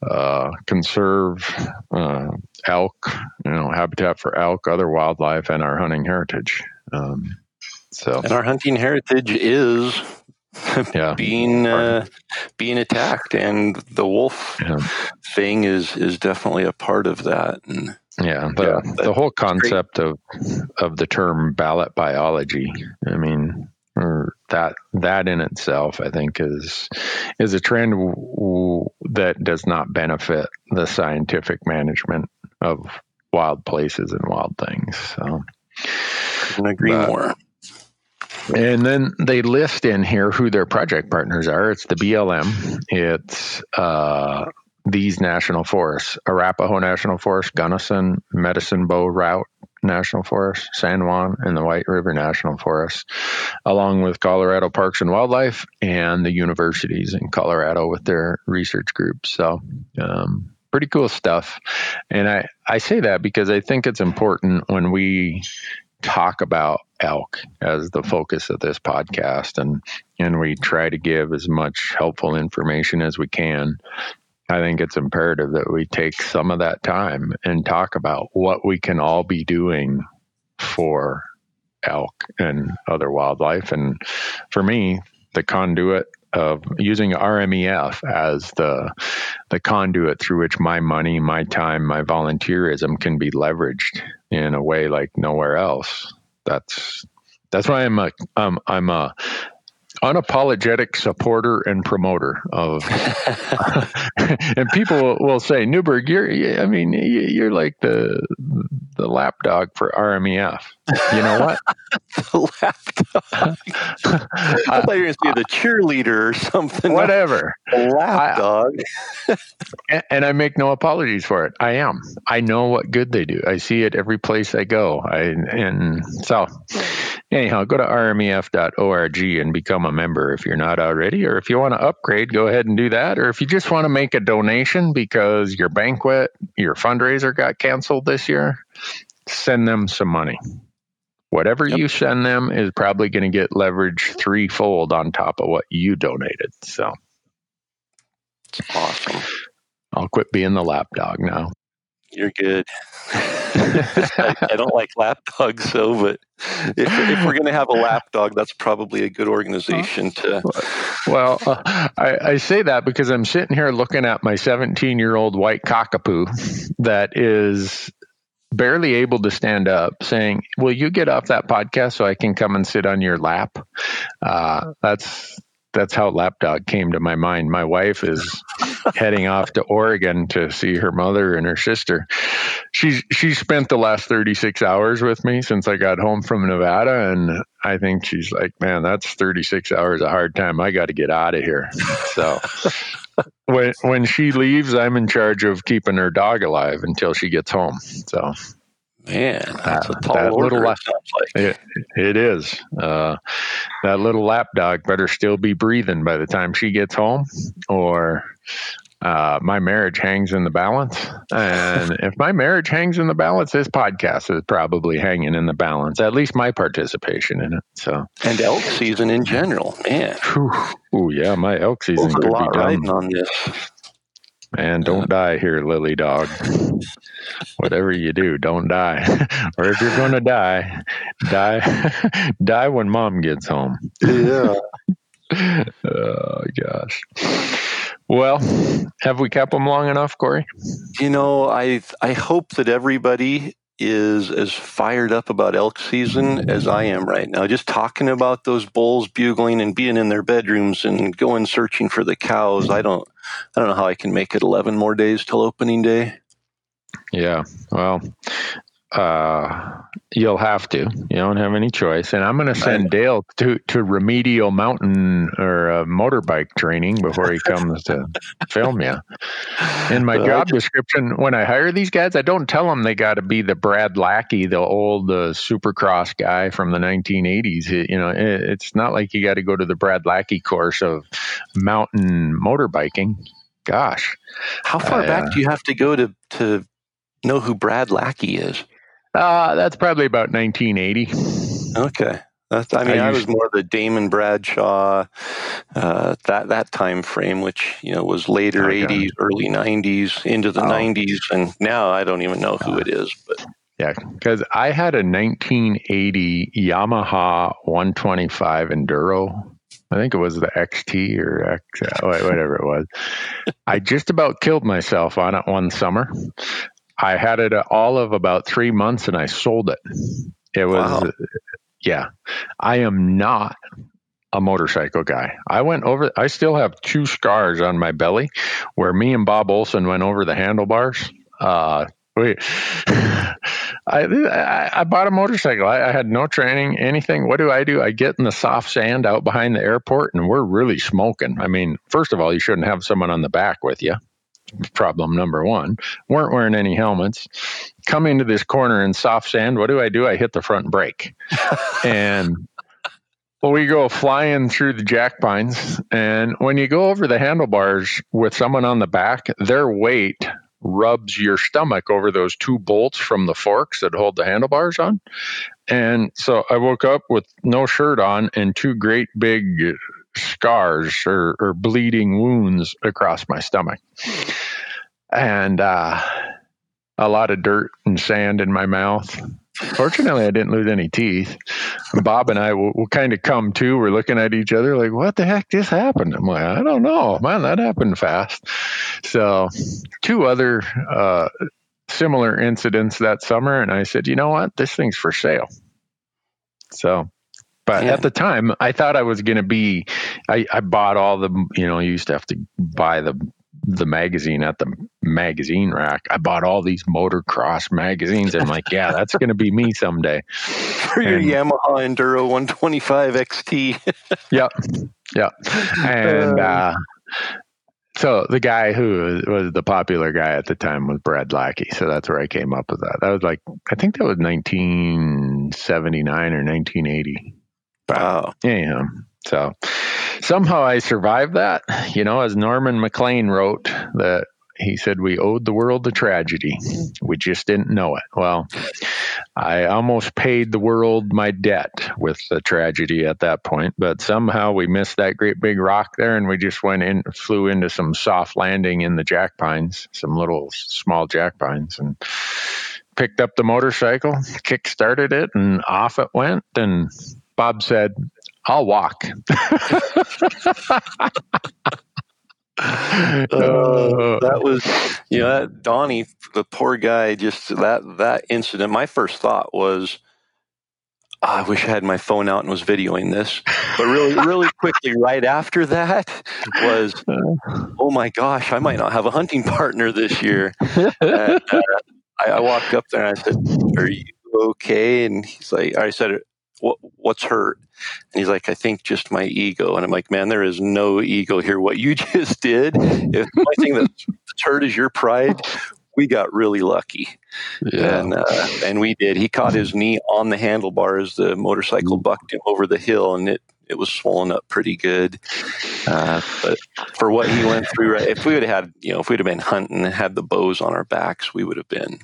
uh, conserve uh, elk, you know, habitat for elk, other wildlife, and our hunting heritage. Um, so, and our hunting heritage is yeah. being uh, being attacked, and the wolf yeah. thing is is definitely a part of that. And yeah, the, yeah, the whole concept great. of of the term ballot biology. I mean, or that that in itself, I think, is is a trend w- w- that does not benefit the scientific management of wild places and wild things. So, can agree but, more. And then they list in here who their project partners are. It's the BLM. It's uh, these national forests: Arapaho National Forest, Gunnison, Medicine Bow Routt, National Forest, San Juan, and the White River National Forest, along with Colorado Parks and Wildlife and the universities in Colorado with their research groups. So, um, pretty cool stuff. And I, I say that because I think it's important when we talk about elk as the focus of this podcast and and we try to give as much helpful information as we can I think it's imperative that we take some of that time and talk about what we can all be doing for elk and other wildlife. And for me, the conduit of using RMEF as the the conduit through which my money, my time, my volunteerism can be leveraged in a way like nowhere else. That's that's why I'm a um, I'm a unapologetic supporter and promoter of. and people will say, Newberg, you're. I mean, you're like the the lapdog for RMEF. You know what? the lapdog. I thought you were going to say the cheerleader or something. Whatever. Lapdog. and, and I make no apologies for it. I am. I know what good they do. I see it every place I go. I and so anyhow, go to rmef.org and become a member if you're not already. Or if you want to upgrade, go ahead and do that. Or if you just want to make a donation because your banquet, your fundraiser got canceled this year, send them some money. Whatever yep. you send them is probably going to get leverage threefold on top of what you donated. So awesome. I'll quit being the lapdog now. You're good. I, I, don't like lapdogs, so but if, if we're going to have a lapdog, that's probably a good organization to. Well, uh, I, I, say that because I'm sitting here looking at my 17 year old white cockapoo that is barely able to stand up, saying, "Will you get off that podcast so I can come and sit on your lap?" Uh, that's that's how lapdog came to my mind. My wife is heading off to Oregon to see her mother and her sister. She's she spent the last 36 hours with me since I got home from Nevada and I think she's like, "Man, that's 36 hours a hard time. I got to get out of here." So when when she leaves, I'm in charge of keeping her dog alive until she gets home. So Man, that's a tall that order. Little, like. it, it is. Uh, that little lapdog better still be breathing by the time she gets home, or uh, my marriage hangs in the balance. And if my marriage hangs in the balance, this podcast is probably hanging in the balance. At least my participation in it. So and elk season in general, man. Oh yeah, my elk season could be done. on this. Man, don't die here, lily dog. Whatever you do, don't die. or if you're going to die, die die when mom gets home. Yeah. oh gosh. Well, have we kept them long enough, Corey? You know, I I hope that everybody is as fired up about elk season as I am right now. Just talking about those bulls bugling and being in their bedrooms and going searching for the cows. I don't I don't know how I can make it 11 more days till opening day. Yeah. Well, uh, you'll have to. You don't have any choice. And I'm going to send Dale to, to remedial mountain or uh, motorbike training before he comes to film you. In my job description, when I hire these guys, I don't tell them they got to be the Brad Lackey, the old uh, supercross guy from the 1980s. It, you know, it, it's not like you got to go to the Brad Lackey course of mountain motorbiking. Gosh, how far back uh, do you have to go to to know who Brad Lackey is? Uh, that's probably about 1980. Okay. That's, I mean, I, I was more the Damon Bradshaw, uh, that that time frame, which you know was later okay. 80s, early 90s, into the oh. 90s, and now I don't even know who it is. But yeah, because I had a 1980 Yamaha 125 Enduro. I think it was the XT or X, uh, whatever it was. I just about killed myself on it one summer. I had it all of about three months and I sold it. It was, wow. yeah. I am not a motorcycle guy. I went over, I still have two scars on my belly where me and Bob Olson went over the handlebars. Uh, wait, I, I, I, bought a motorcycle. I, I, had no training, anything. What do I do? I get in the soft sand out behind the airport and we're really smoking. I mean, first of all, you shouldn't have someone on the back with you problem number one. Weren't wearing any helmets. Come into this corner in soft sand. What do I do? I hit the front brake. and well, we go flying through the jack pines. And when you go over the handlebars with someone on the back, their weight rubs your stomach over those two bolts from the forks that hold the handlebars on. And so I woke up with no shirt on and two great big scars or, or bleeding wounds across my stomach. And uh, a lot of dirt and sand in my mouth. Fortunately, I didn't lose any teeth. Bob and I will, will kind of come to. We're looking at each other like, "What the heck just happened?" I'm like, "I don't know, man. That happened fast." So, two other uh, similar incidents that summer, and I said, "You know what? This thing's for sale." So But yeah. at the time, I thought I was going to be. I, I bought all the. You know, you used to have to buy the the magazine at the magazine rack. I bought all these motocross magazines. I'm like, yeah, that's going to be me someday. For your Yamaha Enduro 125 XT. yep. Yep. And uh, uh, so the guy who was the popular guy at the time was Brad Lackey. So that's where I came up with that. That was like, I think that was 1979 or 1980. Wow. Yeah. So somehow I survived that. You know, as Norman Maclean wrote, that he said we owed the world the tragedy. We just didn't know it. Well, I almost paid the world my debt with the tragedy at that point, but somehow we missed that great big rock there and we just went in, flew into some soft landing in the jack pines, some little small jack pines, and picked up the motorcycle, kick started it, and off it went. And Bob said, I'll walk. Uh, that was, you know, that Donnie, the poor guy, just that that incident. My first thought was, oh, I wish I had my phone out and was videoing this. But really, really quickly, right after that was, oh my gosh, I might not have a hunting partner this year. uh, I, I, walked up there and I said, "Are you okay?" And he's like, "I said, what, what's hurt? And he's like, I think just my ego. And I'm like, man, there is no ego here. What you just did, if the only thing that's hurt is your pride, we got really lucky. Yeah. And, uh, and we did. He caught his knee on the handlebar as the motorcycle mm. bucked him over the hill and it, it was swollen up pretty good. Uh, but for what he went through, right, if we would have had, you know, if we'd have been hunting and had the bows on our backs, we would have been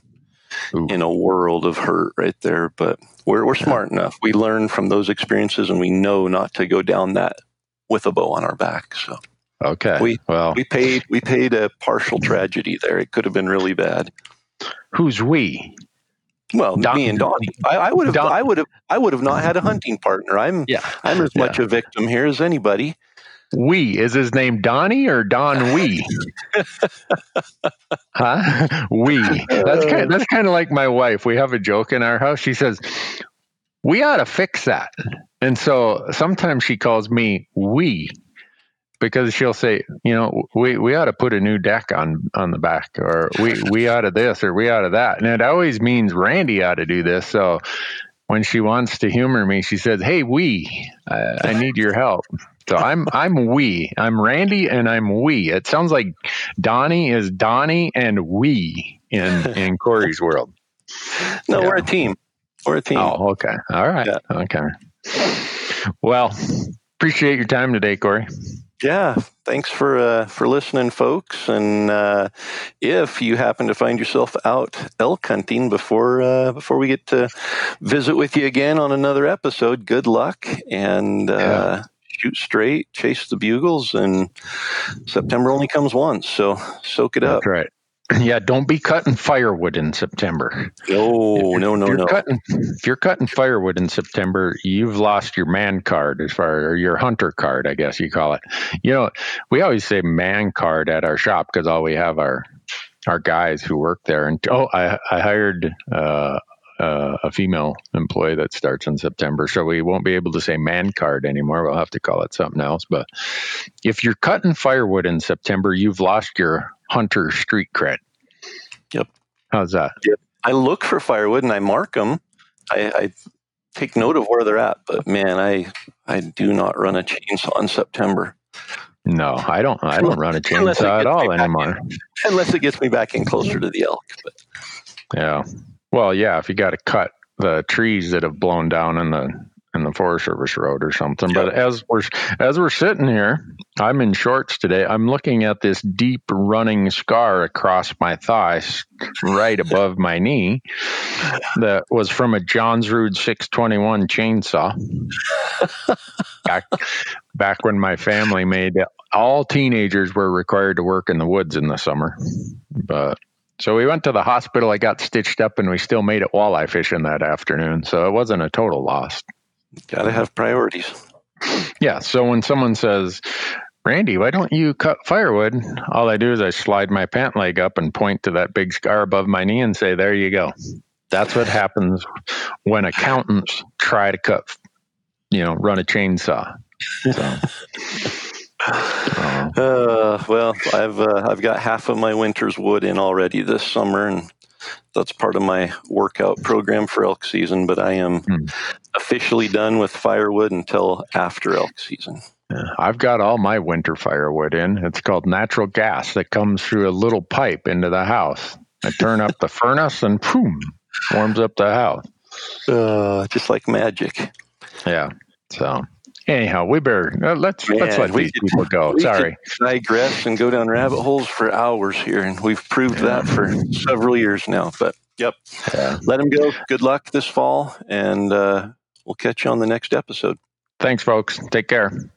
Ooh. in a world of hurt right there. But we're, we're smart enough. We learn from those experiences and we know not to go down that with a bow on our back. So, okay. We, well, we paid, we paid a partial tragedy there. It could have been really bad. Who's we? Well, Don, me and Donnie. I, I would have, Don, I would have, I would have not had a hunting partner. I'm, yeah, I'm as much a victim here as anybody. We is his name Donnie or Don We? huh? We. That's kind. Of, that's kind of like my wife. We have a joke in our house. She says, "We ought to fix that," and so sometimes she calls me We because she'll say, you know, we, we ought to put a new deck on on the back, or we we ought to this, or we ought to that, and it always means Randy ought to do this. So when she wants to humor me, she says, "Hey, we, uh, I need your help." So I'm I'm we. I'm Randy and I'm we. It sounds like Donnie is Donnie and we in in Corey's world. No, yeah. we're a team. We're a team. Oh, okay. All right. Yeah. Okay. Well, appreciate your time today, Corey. Yeah, thanks for uh, for listening, folks. And uh, if you happen to find yourself out elk hunting before uh, before we get to visit with you again on another episode, good luck and uh, yeah shoot straight, chase the bugles, and September only comes once. So soak it up. That's right. Yeah, don't be cutting firewood in September. No, no, no, no. Cutting, if you're cutting firewood in September, you've lost your man card as far or your hunter card, I guess you call it. You know, we always say man card at our shop because all we have are our guys who work there. And oh, I, I hired uh, uh, a female employee that starts in September. So we won't be able to say man card anymore. We'll have to call it something else. But if you're cutting firewood in September, you've lost your hunter street cred. Yep. How's that? Yep. I look for firewood and I mark them. I, I take note of where they're at. But man, I I do not run a chainsaw in September. No, I don't. I don't run a chainsaw at all anymore. In, unless it gets me back in closer to the elk. But. Yeah, well, yeah, if you got to cut the trees that have blown down in the in the Forest Service road or something. But as we're as we're sitting here, I'm in shorts today. I'm looking at this deep running scar across my thigh, right above my knee, that was from a Jonsered 621 chainsaw. back back when my family made all teenagers were required to work in the woods in the summer, but so we went to the hospital. I got stitched up, and we still made it walleye fishing that afternoon. So it wasn't a total loss. Got to have priorities. Yeah. So when someone says, Randy, why don't you cut firewood? All I do is I slide my pant leg up and point to that big scar above my knee and say, There you go. That's what happens when accountants try to cut you know, run a chainsaw. So. Uh, well, I've uh, I've got half of my winter's wood in already this summer, and that's part of my workout program for elk season. But I am hmm. officially done with firewood until after elk season. I've got all my winter firewood in. It's called natural gas that comes through a little pipe into the house. I turn up the furnace and boom, warms up the house. Uh, just like magic. Yeah. So anyhow, we better uh, let's let's let these could, people go. Sorry, digress and go down rabbit holes for hours here, and we've proved yeah. that for several years now. But yep, yeah. let them go. Good luck this fall, and uh, we'll catch you on the next episode. Thanks, folks. Take care.